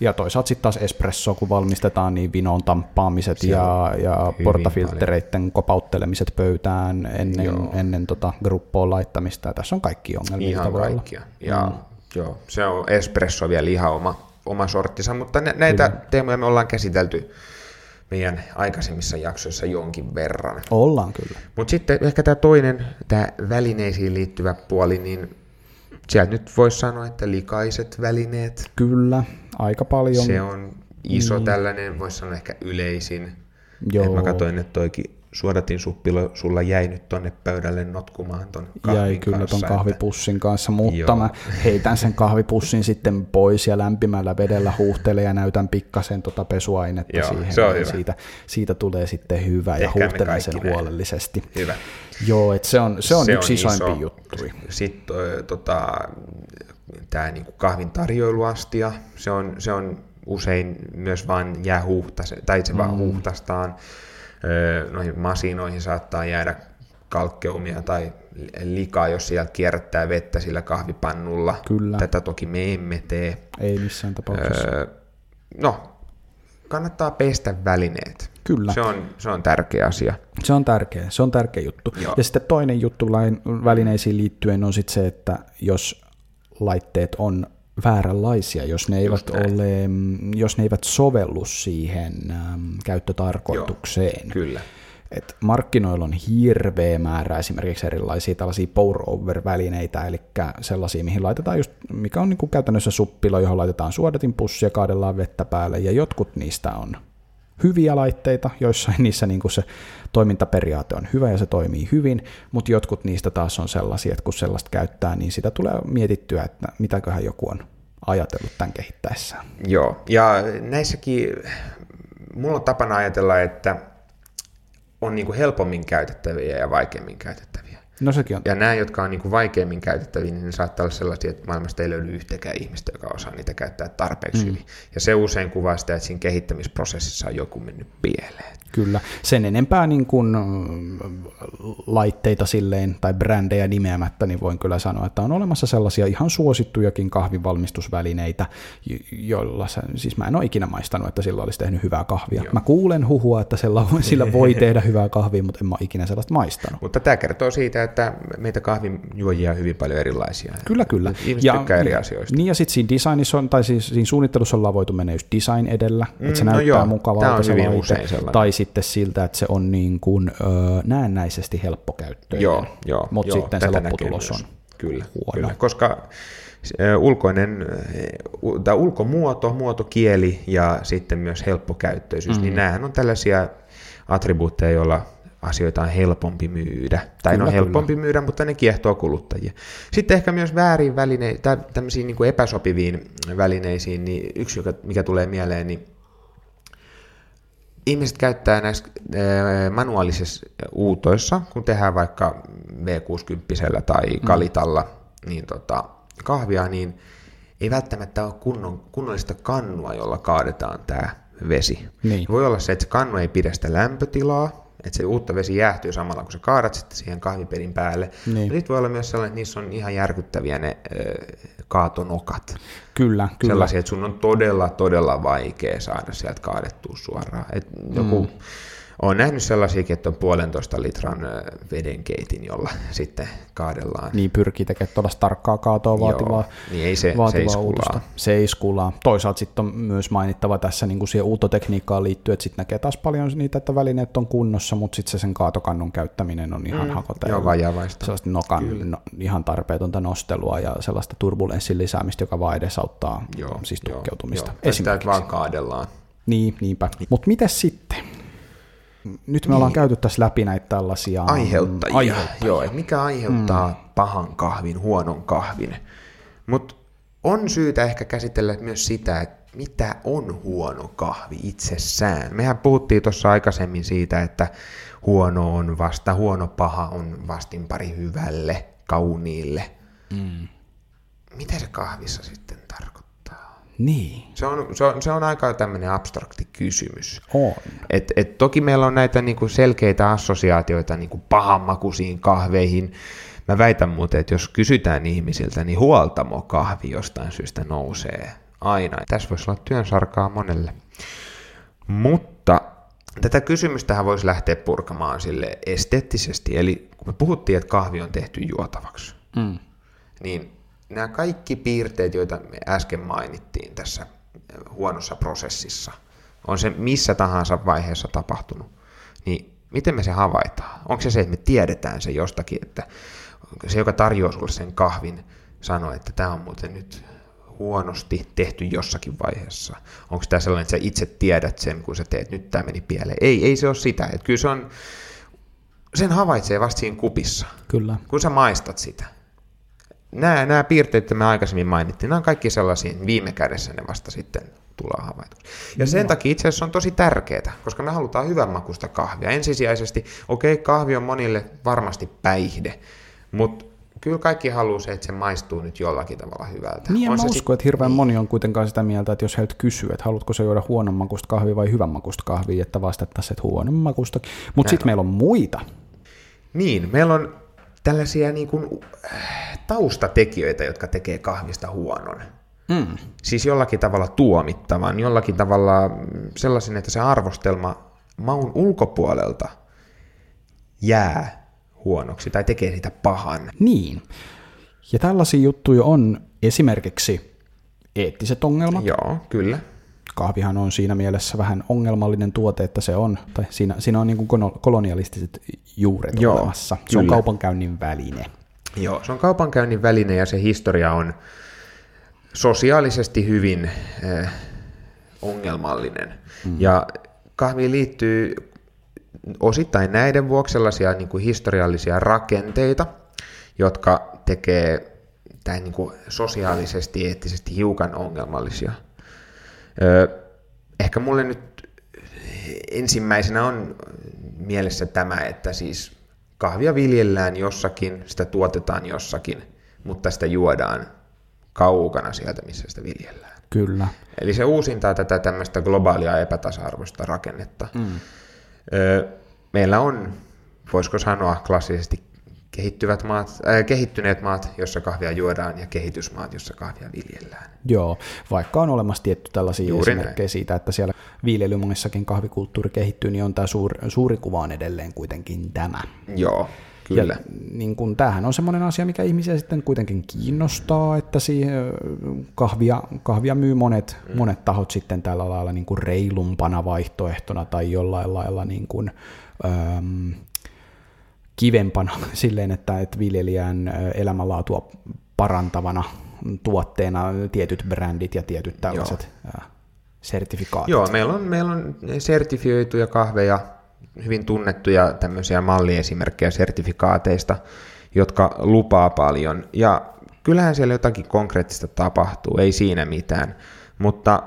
Speaker 1: Ja toisaalta sitten taas espresso, kun valmistetaan, niin vinon tamppaamiset ja, ja portafilttereiden kopauttelemiset pöytään ennen, ennen tota gruppoon laittamista. Ja tässä on kaikki ongelmia.
Speaker 2: Ihan kaikkia. Ja mm. Joo, se on espresso vielä ihan oma, oma sorttinsa, mutta näitä Kyllä. teemoja me ollaan käsitelty meidän aikaisemmissa jaksoissa jonkin verran.
Speaker 1: Ollaan kyllä.
Speaker 2: Mutta sitten ehkä tämä toinen, tämä välineisiin liittyvä puoli, niin sieltä nyt voisi sanoa, että likaiset välineet.
Speaker 1: Kyllä, aika paljon.
Speaker 2: Se on iso niin. tällainen, voisi sanoa ehkä yleisin. Joo. Et mä katsoin, että toikin suodatin suppilo sulla jäi nyt tonne pöydälle notkumaan ton kahvin Jäi
Speaker 1: kyllä
Speaker 2: kanssa,
Speaker 1: ton kahvipussin että... kanssa, mutta Joo. mä heitän sen kahvipussin sitten pois ja lämpimällä vedellä huuhtelen ja näytän pikkasen tota pesuainetta
Speaker 2: Joo,
Speaker 1: siihen.
Speaker 2: Se on hyvä.
Speaker 1: Siitä, siitä tulee sitten hyvä Ehkä ja huuhtelen sen näin. huolellisesti.
Speaker 2: Hyvä.
Speaker 1: Joo, että se on, se on se yksi on isoimpi iso. juttu.
Speaker 2: Sitten tota, tämä niinku kahvin tarjoiluastia, se on, se on usein myös vain jää huuhtas, tai se mm. vaan huuhtastaan noihin masinoihin saattaa jäädä kalkkeumia tai likaa, jos sieltä kierrättää vettä sillä kahvipannulla.
Speaker 1: Kyllä.
Speaker 2: Tätä toki me emme tee.
Speaker 1: Ei missään tapauksessa. Öö,
Speaker 2: no, kannattaa pestä välineet.
Speaker 1: Kyllä.
Speaker 2: Se on, se on tärkeä asia.
Speaker 1: Se on tärkeä, se on tärkeä juttu. Joo. Ja sitten toinen juttu lain välineisiin liittyen on sitten se, että jos laitteet on vääränlaisia, jos ne, eivät ole, jos ne eivät sovellu siihen äm, käyttötarkoitukseen.
Speaker 2: Joo, kyllä.
Speaker 1: Et markkinoilla on hirveä määrä esimerkiksi erilaisia tällaisia pour-over-välineitä, eli sellaisia, mihin laitetaan just, mikä on niin kuin käytännössä suppilo, johon laitetaan suodatinpussi ja kaadellaan vettä päälle, ja jotkut niistä on hyviä laitteita, joissain niissä niin kuin se toimintaperiaate on hyvä ja se toimii hyvin, mutta jotkut niistä taas on sellaisia, että kun sellaista käyttää, niin sitä tulee mietittyä, että mitäköhän joku on ajatellut tämän kehittäessään.
Speaker 2: Joo, ja näissäkin mulla on tapana ajatella, että on niin kuin helpommin käytettäviä ja vaikeammin käytettäviä.
Speaker 1: No sekin on.
Speaker 2: Ja nämä, jotka on niin kuin vaikeimmin käytettäviä, niin ne saattaa olla sellaisia, että maailmasta ei löydy yhtäkään ihmistä, joka osaa niitä käyttää tarpeeksi mm. hyvin. Ja se usein kuvaa sitä, että siinä kehittämisprosessissa on joku mennyt pieleen.
Speaker 1: Kyllä. Sen enempää niin kuin laitteita silleen tai brändejä nimeämättä, niin voin kyllä sanoa, että on olemassa sellaisia ihan suosittujakin kahvinvalmistusvälineitä, joilla se, siis mä en ole ikinä maistanut, että sillä olisi tehnyt hyvää kahvia. Joo. Mä kuulen huhua, että sillä, sillä voi tehdä hyvää kahvia, mutta en mä ole ikinä sellaista maistanut.
Speaker 2: Mutta tämä kertoo siitä, että meitä kahvinjuojia on hyvin paljon erilaisia.
Speaker 1: Kyllä, kyllä.
Speaker 2: Ihmiset ja, tykkää eri asioista.
Speaker 1: Niin ja sitten siinä designissa on, tai siis siinä suunnittelussa ollaan voitu mennä just design edellä, mm, että se no näyttää joo, mukavalta se laite, tai sitten siltä, että se on niin kuin, ö, näennäisesti helppokäyttöinen,
Speaker 2: joo, joo,
Speaker 1: mutta
Speaker 2: joo,
Speaker 1: sitten se lopputulos on
Speaker 2: kyllä, huono. Kyllä, koska ulkoinen, tai ulkomuoto, muotokieli ja sitten myös helppokäyttöisyys, niin mm. niin nämähän on tällaisia attribuutteja, joilla asioita on helpompi myydä. Tai kyllä, no helpompi kyllä. myydä, mutta ne kiehtoo kuluttajia. Sitten ehkä myös väärin välineitä, tämmöisiin niin kuin epäsopiviin välineisiin, niin yksi, joka, mikä tulee mieleen, niin ihmiset käyttää näissä manuaalisissa uutoissa, kun tehdään vaikka V60 tai mm. Kalitalla mm. niin tota, kahvia, niin ei välttämättä ole kunnon, kunnollista kannua, jolla kaadetaan tämä vesi. Niin. Voi olla se, että se kannu ei pidä sitä lämpötilaa, että se uutta vesi jäähtyy samalla, kun sä kaadat sitten siihen kahvipelin päälle. Niin. Sitten voi olla myös sellainen, että niissä on ihan järkyttäviä ne äh, kaatonokat.
Speaker 1: Kyllä, kyllä.
Speaker 2: Sellaisia, että sun on todella, todella vaikea saada sieltä kaadettua suoraan. Et joku, mm olen nähnyt sellaisiakin, että on puolentoista litran vedenkeitin, jolla sitten kaadellaan.
Speaker 1: Niin pyrkii tekemään tuollaista tarkkaa kaatoa vaativaa, Joo,
Speaker 2: niin ei se,
Speaker 1: vaativaa uutusta. Seiskulaa. Toisaalta sitten on myös mainittava tässä niin kuin siihen uutotekniikkaan liittyen, että sitten näkee taas paljon niitä, että välineet on kunnossa, mutta sitten se sen kaatokannun käyttäminen on ihan mm, hakota.
Speaker 2: Joo, vajavaista.
Speaker 1: Sellaista nokan no, ihan tarpeetonta nostelua ja sellaista turbulenssin lisäämistä, joka vaan edesauttaa joo, siis tukkeutumista. Joo,
Speaker 2: joo. Sitä, että vaan kaadellaan.
Speaker 1: Niin, niinpä. Mutta mitä sitten? Nyt me niin. ollaan käyty tässä läpi näitä tällaisia
Speaker 2: aiheuttajia. aiheuttajia. Joo, mikä aiheuttaa mm. pahan kahvin, huonon kahvin. Mutta on syytä ehkä käsitellä myös sitä, että mitä on huono kahvi itsessään. Mehän puhuttiin tuossa aikaisemmin siitä, että huono on vasta, huono paha on vastinpari hyvälle, kauniille. Mm. Mitä se kahvissa sitten tarkoittaa?
Speaker 1: Niin.
Speaker 2: Se on, se on, se on aika tämmöinen abstrakti kysymys.
Speaker 1: On.
Speaker 2: Et, et toki meillä on näitä niinku selkeitä assosiaatioita niinku pahanmakuisiin kahveihin. Mä väitän muuten, että jos kysytään ihmisiltä, niin huoltamo kahvi jostain syystä nousee aina. Tässä voisi olla työnsarkaa monelle. Mutta tätä kysymystähän voisi lähteä purkamaan sille esteettisesti. Eli kun me puhuttiin, että kahvi on tehty juotavaksi, mm. niin nämä kaikki piirteet, joita me äsken mainittiin tässä huonossa prosessissa, on se missä tahansa vaiheessa tapahtunut, niin miten me se havaitaan? Onko se se, että me tiedetään se jostakin, että se, joka tarjoaa sulle sen kahvin, sanoo, että tämä on muuten nyt huonosti tehty jossakin vaiheessa. Onko tämä sellainen, että sä itse tiedät sen, kun sä teet, nyt tämä meni pieleen? Ei, ei se ole sitä. Että kyllä se on, sen havaitsee vasta siinä kupissa.
Speaker 1: Kyllä.
Speaker 2: Kun sä maistat sitä nämä, nämä piirteet, joita me aikaisemmin mainittiin, nämä on kaikki sellaisia, viime kädessä ne vasta sitten tullaan havaituksi. Ja sen no. takia itse asiassa on tosi tärkeää, koska me halutaan hyvän makusta kahvia. Ensisijaisesti, okei, okay, kahvi on monille varmasti päihde, mutta kyllä kaikki haluaa se, että se maistuu nyt jollakin tavalla hyvältä.
Speaker 1: Niin,
Speaker 2: on
Speaker 1: mä
Speaker 2: se
Speaker 1: uskon, sit... että hirveän niin. moni on kuitenkaan sitä mieltä, että jos heiltä kysyy, että haluatko se juoda huonon makusta kahvia vai hyvän makusta kahvia, että vastattaisiin, että huonon makusta. Mutta sitten meillä on muita.
Speaker 2: Niin, meillä on tällaisia niin kuin, äh, taustatekijöitä, jotka tekee kahvista huonon. Mm. Siis jollakin tavalla tuomittavan, jollakin tavalla sellaisen, että se arvostelma maun ulkopuolelta jää huonoksi tai tekee sitä pahan.
Speaker 1: Niin. Ja tällaisia juttuja on esimerkiksi eettiset ongelmat.
Speaker 2: Joo, kyllä
Speaker 1: kahvihan on siinä mielessä vähän ongelmallinen tuote, että se on, tai siinä, siinä on niin kuin kolonialistiset juuret Joo, olemassa. Se kyllä. on kaupankäynnin väline.
Speaker 2: Joo, se on kaupankäynnin väline ja se historia on sosiaalisesti hyvin eh, ongelmallinen. Mm. Ja kahviin liittyy osittain näiden vuoksi sellaisia niin kuin historiallisia rakenteita, jotka tekee tämän niin kuin sosiaalisesti, eettisesti hiukan ongelmallisia – Ehkä mulle nyt ensimmäisenä on mielessä tämä, että siis kahvia viljellään jossakin, sitä tuotetaan jossakin, mutta sitä juodaan kaukana sieltä, missä sitä viljellään.
Speaker 1: Kyllä.
Speaker 2: Eli se uusintaa tätä tämmöistä globaalia epätasa-arvoista rakennetta. Mm. Meillä on, voisiko sanoa klassisesti, kehittyvät maat, äh, kehittyneet maat, jossa kahvia juodaan, ja kehitysmaat, jossa kahvia viljellään.
Speaker 1: Joo, vaikka on olemassa tietty tällaisia Juuri esimerkkejä näin. siitä, että siellä viljelymonissakin kahvikulttuuri kehittyy, niin on tämä suuri, suuri kuva on edelleen kuitenkin tämä.
Speaker 2: Joo, Kyllä.
Speaker 1: Ja niin kun, tämähän on semmoinen asia, mikä ihmisiä sitten kuitenkin kiinnostaa, että siihen kahvia, kahvia myy monet, mm. monet tahot sitten tällä lailla niin kuin reilumpana vaihtoehtona tai jollain lailla niin kuin, ähm, kivempana silleen, että, että viljelijän elämänlaatua parantavana tuotteena tietyt brändit ja tietyt tällaiset Joo. sertifikaatit.
Speaker 2: Joo, meillä on, meillä on sertifioituja kahveja, hyvin tunnettuja tämmöisiä malliesimerkkejä sertifikaateista, jotka lupaa paljon. Ja kyllähän siellä jotakin konkreettista tapahtuu, ei siinä mitään. Mutta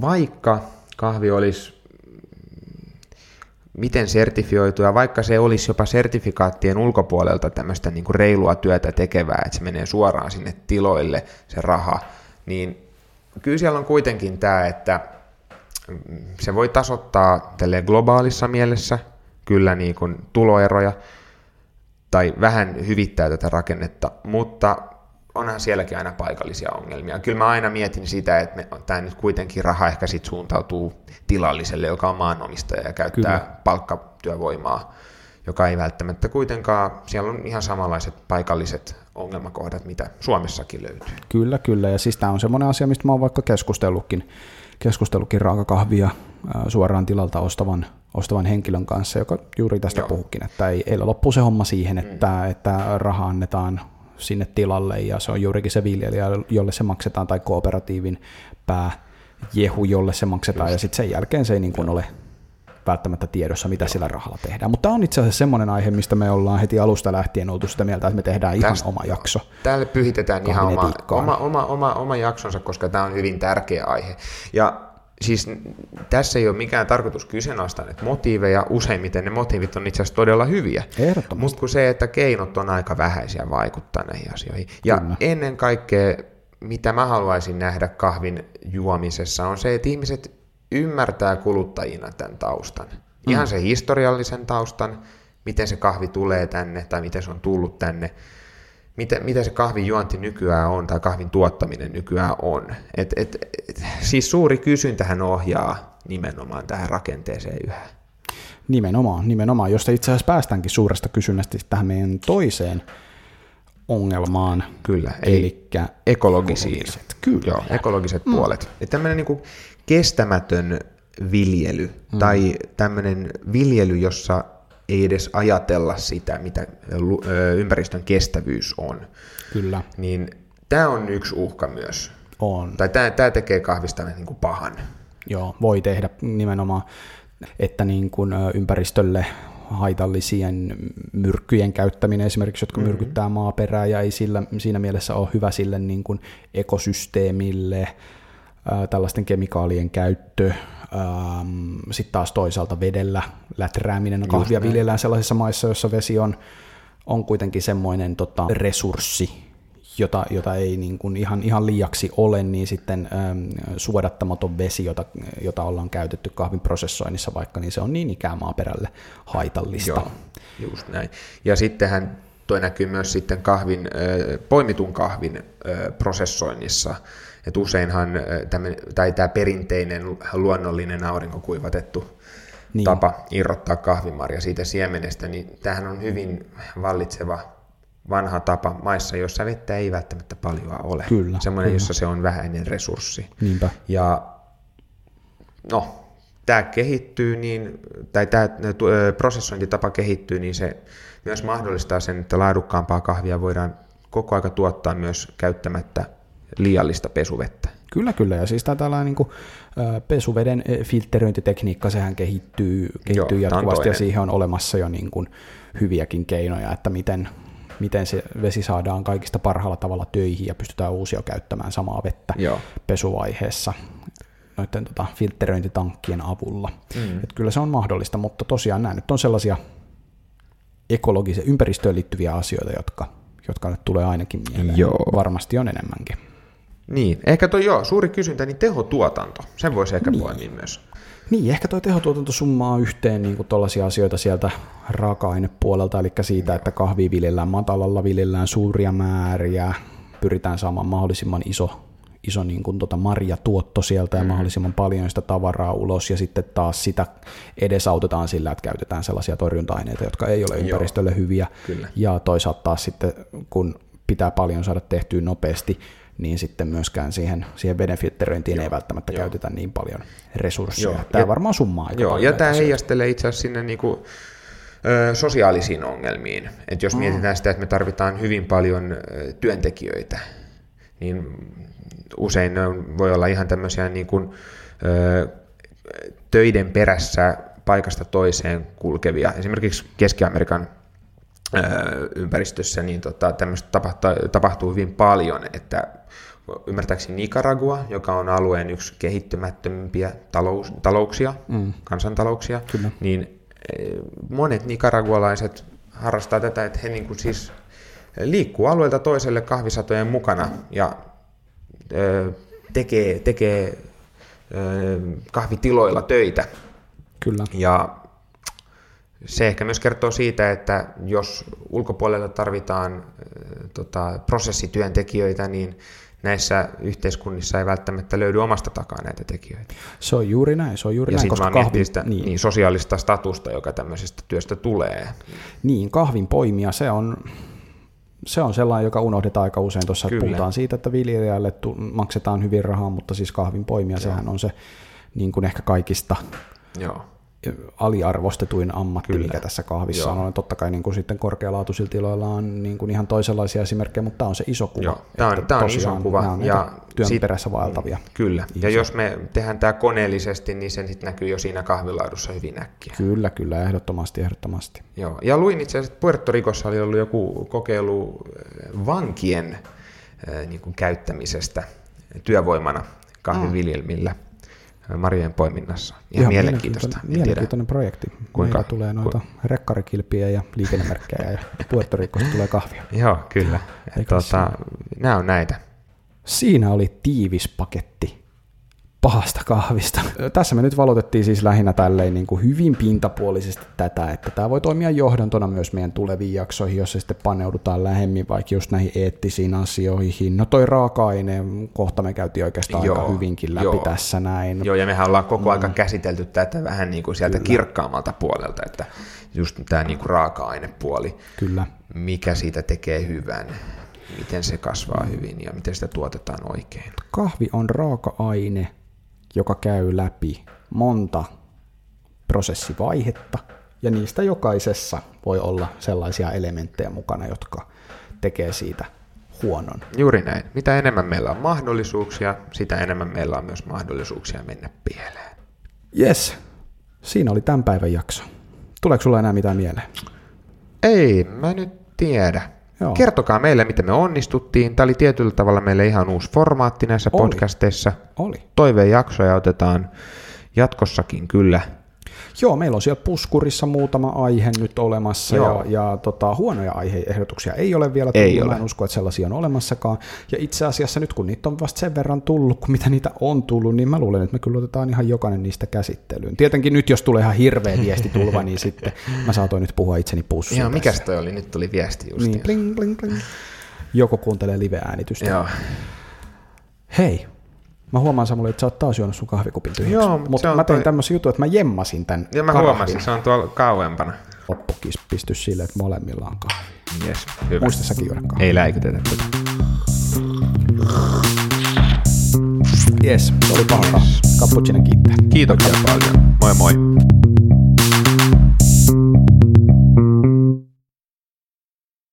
Speaker 2: vaikka kahvi olisi miten sertifioitu, ja vaikka se olisi jopa sertifikaattien ulkopuolelta tämmöistä niin kuin reilua työtä tekevää, että se menee suoraan sinne tiloille se raha, niin kyllä siellä on kuitenkin tämä, että se voi tasoittaa tälle globaalissa mielessä kyllä niin kuin tuloeroja tai vähän hyvittää tätä rakennetta, mutta onhan sielläkin aina paikallisia ongelmia. Kyllä mä aina mietin sitä, että tämä nyt kuitenkin raha ehkä sit suuntautuu tilalliselle, joka on maanomistaja ja käyttää Kyllä. palkkatyövoimaa, joka ei välttämättä kuitenkaan, siellä on ihan samanlaiset paikalliset ongelmakohdat, mitä Suomessakin löytyy.
Speaker 1: Kyllä, kyllä, ja siis tämä on semmoinen asia, mistä mä oon vaikka keskustellutkin, keskustellutkin raakakahvia suoraan tilalta ostavan, ostavan henkilön kanssa, joka juuri tästä Joo. puhukin, että ei, ei loppu se homma siihen, että, mm. että raha annetaan sinne tilalle, ja se on juurikin se viljelijä, jolle se maksetaan, tai kooperatiivin pää jehu, jolle se maksetaan, Just. ja sitten sen jälkeen se ei niin kuin ole välttämättä tiedossa, mitä sillä rahalla tehdään. Mutta on itse asiassa semmoinen aihe, mistä me ollaan heti alusta lähtien oltu sitä mieltä, että me tehdään ihan Tästä, oma jakso.
Speaker 2: Täällä pyhitetään ihan oma, oma, oma, oma, oma jaksonsa, koska tämä on hyvin tärkeä aihe. Ja siis tässä ei ole mikään tarkoitus kyseenalaistaa näitä motiiveja, useimmiten ne motiivit on itse asiassa todella hyviä. Mutta kun se, että keinot on aika vähäisiä vaikuttaa näihin asioihin. Ja Kyllä. ennen kaikkea, mitä mä haluaisin nähdä kahvin juomisessa, on se, että ihmiset ymmärtää kuluttajina tämän taustan. Mm. Ihan se historiallisen taustan, miten se kahvi tulee tänne tai miten se on tullut tänne mitä, mitä se kahvin juonti nykyään on tai kahvin tuottaminen nykyään on. Et, et, et, siis suuri kysyntähän ohjaa nimenomaan tähän rakenteeseen yhä.
Speaker 1: Nimenomaan, nimenomaan, josta itse asiassa päästäänkin suuresta kysynnästä tähän meidän toiseen ongelmaan.
Speaker 2: Kyllä, eli ekologisiin. Ekologiset, kyllä. Joo, ekologiset mm. puolet. Ja tämmöinen niin kestämätön viljely mm. tai tämmöinen viljely, jossa ei edes ajatella sitä, mitä ympäristön kestävyys on.
Speaker 1: Kyllä.
Speaker 2: Niin tämä on yksi uhka myös.
Speaker 1: On.
Speaker 2: Tai tämä, tämä tekee kahvista niin kuin pahan.
Speaker 1: Joo, voi tehdä nimenomaan, että niin kuin ympäristölle haitallisien myrkkyjen käyttäminen esimerkiksi, jotka mm-hmm. myrkyttää maaperää ja ei sillä, siinä mielessä ole hyvä sille niin kuin ekosysteemille, tällaisten kemikaalien käyttö, Sitten taas toisaalta vedellä läträäminen on kahvia viljellään sellaisissa maissa, joissa vesi on, on kuitenkin semmoinen tota, resurssi, jota, jota ei niin kuin ihan, ihan liiaksi ole, niin sitten äm, suodattamaton vesi, jota, jota ollaan käytetty kahvin prosessoinnissa vaikka, niin se on niin ikään maaperälle haitallista. Joo,
Speaker 2: just näin. Ja sittenhän toi näkyy myös sitten kahvin, äh, poimitun kahvin äh, prosessoinnissa, että useinhan tämän, tai tämä perinteinen luonnollinen aurinkokuivatettu niin. tapa irrottaa kahvimarja siitä siemenestä, niin tämähän on hyvin vallitseva vanha tapa maissa, joissa vettä ei välttämättä paljon ole.
Speaker 1: Kyllä.
Speaker 2: Semmoinen, kyllä. jossa se on vähäinen resurssi.
Speaker 1: Niinpä.
Speaker 2: Ja no, tämä kehittyy, niin, tai tämä prosessointitapa kehittyy, niin se myös mahdollistaa sen, että laadukkaampaa kahvia voidaan koko aika tuottaa myös käyttämättä liiallista pesuvettä.
Speaker 1: Kyllä, kyllä. Ja siis tämä tällainen niin kuin, pesuveden filtteröintitekniikka, sehän kehittyy, kehittyy Joo, jatkuvasti ja siihen on olemassa jo niin kuin hyviäkin keinoja, että miten, miten se vesi saadaan kaikista parhaalla tavalla töihin ja pystytään uusia käyttämään samaa vettä Joo. pesuvaiheessa noiden tota, filtteröintitankkien avulla. Mm. Et kyllä se on mahdollista, mutta tosiaan nämä nyt on sellaisia ekologisen ympäristöön liittyviä asioita, jotka, jotka nyt tulee ainakin mieleen.
Speaker 2: Joo.
Speaker 1: Varmasti on enemmänkin.
Speaker 2: Niin, ehkä tuo joo, suuri kysyntä, niin tehotuotanto, sen voisi ehkä niin. poimia myös.
Speaker 1: Niin, ehkä tuo tehotuotanto summaa yhteen niin kuin asioita sieltä raaka-ainepuolelta, eli siitä, että kahvi viljellään matalalla, viljellään suuria määriä, pyritään saamaan mahdollisimman iso, iso niin kuin tota marjatuotto sieltä ja mm. mahdollisimman paljon sitä tavaraa ulos, ja sitten taas sitä edesautetaan sillä, että käytetään sellaisia torjunta-aineita, jotka ei ole ympäristölle Joo, hyviä, kyllä. ja toisaalta taas sitten, kun pitää paljon saada tehtyä nopeasti, niin sitten myöskään siihen, siihen veden filtteröintiin ei välttämättä joo. käytetä niin paljon resursseja. Joo. Tämä ja, varmaan summaa aika
Speaker 2: joo,
Speaker 1: paljon.
Speaker 2: Ja tämä heijastelee itse asiassa sinne niinku, ö, sosiaalisiin ongelmiin. Et jos mm. mietitään sitä, että me tarvitaan hyvin paljon ö, työntekijöitä, niin usein ne on, voi olla ihan tämmöisiä niin kuin, ö, töiden perässä paikasta toiseen kulkevia. Esimerkiksi Keski-Amerikan ympäristössä niin tota, tämmöistä tapahtuu, tapahtuu hyvin paljon, että ymmärtääkseni Nicaragua, joka on alueen yksi kehittymättömpiä talous, talouksia, mm. kansantalouksia, Kyllä. niin monet nicaragualaiset harrastaa tätä, että he niin kuin siis liikkuu alueelta toiselle kahvisatojen mukana ja tekee, tekee kahvitiloilla töitä.
Speaker 1: Kyllä.
Speaker 2: Ja se ehkä myös kertoo siitä, että jos ulkopuolella tarvitaan tota, prosessityöntekijöitä, niin näissä yhteiskunnissa ei välttämättä löydy omasta takaa näitä tekijöitä.
Speaker 1: Se on juuri näin, se on juuri
Speaker 2: ja
Speaker 1: näin.
Speaker 2: koska kahvin, sitä, niin. niin. sosiaalista statusta, joka tämmöisestä työstä tulee.
Speaker 1: Niin, kahvin poimia, se on, se on sellainen, joka unohdetaan aika usein. Tuossa Kyllä. puhutaan siitä, että viljelijälle maksetaan hyvin rahaa, mutta siis kahvin poimia, Joo. sehän on se niin kuin ehkä kaikista Joo aliarvostetuin ammatti, Kyllä. mikä tässä kahvissa Joo. on. Totta kai niin kuin sitten korkealaatuisilla tiloilla on niin kuin ihan toisenlaisia esimerkkejä, mutta tämä on se iso kuva. Joo,
Speaker 2: tämä on, tämä on iso kuva.
Speaker 1: On ja työn sit, perässä vaeltavia.
Speaker 2: Kyllä, ihmisiä. ja jos me tehdään tämä koneellisesti, niin se sitten näkyy jo siinä kahvilaadussa hyvin äkkiä.
Speaker 1: Kyllä, kyllä, ehdottomasti, ehdottomasti.
Speaker 2: Joo, ja luin itse asiassa, että Puerto Ricossa oli ollut joku kokeilu eh, vankien eh, niin kuin käyttämisestä työvoimana kahviviljelmillä. Mm Marjojen poiminnassa. Ihan, Ihan mielenkiintoista.
Speaker 1: Mielenkiintoinen projekti. Kuinka Meillä tulee noita ku... rekkarikilpiä ja liikennemerkkejä ja Puerto Ricosta tulee kahvia.
Speaker 2: Joo, kyllä. Tuota, nämä on näitä.
Speaker 1: Siinä oli tiivis paketti pahasta kahvista. Tässä me nyt valotettiin siis lähinnä tälleen niin kuin hyvin pintapuolisesti tätä, että tämä voi toimia johdantona myös meidän tuleviin jaksoihin, jos se sitten paneudutaan lähemmin vaikka just näihin eettisiin asioihin. No toi raaka-aine, kohta me käytiin oikeastaan joo, aika hyvinkin läpi joo. tässä näin.
Speaker 2: Joo, ja mehän ollaan koko mm. aika käsitelty tätä vähän niin kuin sieltä Kyllä. kirkkaammalta puolelta, että just tämä niin kuin raaka-ainepuoli,
Speaker 1: Kyllä.
Speaker 2: mikä siitä tekee hyvän miten se kasvaa hyvin ja miten sitä tuotetaan oikein.
Speaker 1: Kahvi on raaka-aine, joka käy läpi monta prosessivaihetta, ja niistä jokaisessa voi olla sellaisia elementtejä mukana, jotka tekee siitä huonon.
Speaker 2: Juuri näin. Mitä enemmän meillä on mahdollisuuksia, sitä enemmän meillä on myös mahdollisuuksia mennä pieleen.
Speaker 1: Yes, siinä oli tämän päivän jakso. Tuleeko sulla enää mitään mieleen?
Speaker 2: Ei, mä nyt tiedä. Joo. Kertokaa meille, miten me onnistuttiin. Tämä oli tietyllä tavalla meille ihan uusi formaatti näissä oli. podcasteissa.
Speaker 1: Oli.
Speaker 2: Toivejaksoja otetaan jatkossakin kyllä
Speaker 1: Joo, meillä on siellä puskurissa muutama aihe nyt olemassa Joo. ja, ja tota, huonoja aiheehdotuksia ei ole vielä tullut, ei ole. en usko, että sellaisia on olemassakaan. Ja itse asiassa nyt kun niitä on vasta sen verran tullut, kun mitä niitä on tullut, niin mä luulen, että me kyllä otetaan ihan jokainen niistä käsittelyyn. Tietenkin nyt jos tulee ihan hirveä tulva, niin sitten mä saatoin nyt puhua itseni pussiin.
Speaker 2: Joo, mikäs toi oli? Nyt tuli viesti just.
Speaker 1: Niin, bling, bling, bling. Joku kuuntelee live-äänitystä.
Speaker 2: Joo.
Speaker 1: Hei, Mä huomaan Samuel, että sä oot taas juonut sun kahvikupin tyhjäksi. Joo, mutta mä tein toi... tämmöisen jutun, että mä jemmasin tän
Speaker 2: Ja mä kahvin. huomasin, se on tuolla kauempana.
Speaker 1: Loppukis pysty sille, että molemmilla on kahvi.
Speaker 2: Yes, hyvä.
Speaker 1: Muista säkin juoda
Speaker 2: kahvi. Ei läikytetä tätä.
Speaker 1: Yes, se oli paha. Cappuccino kiittää.
Speaker 2: Kiitoksia paljon. Moi moi.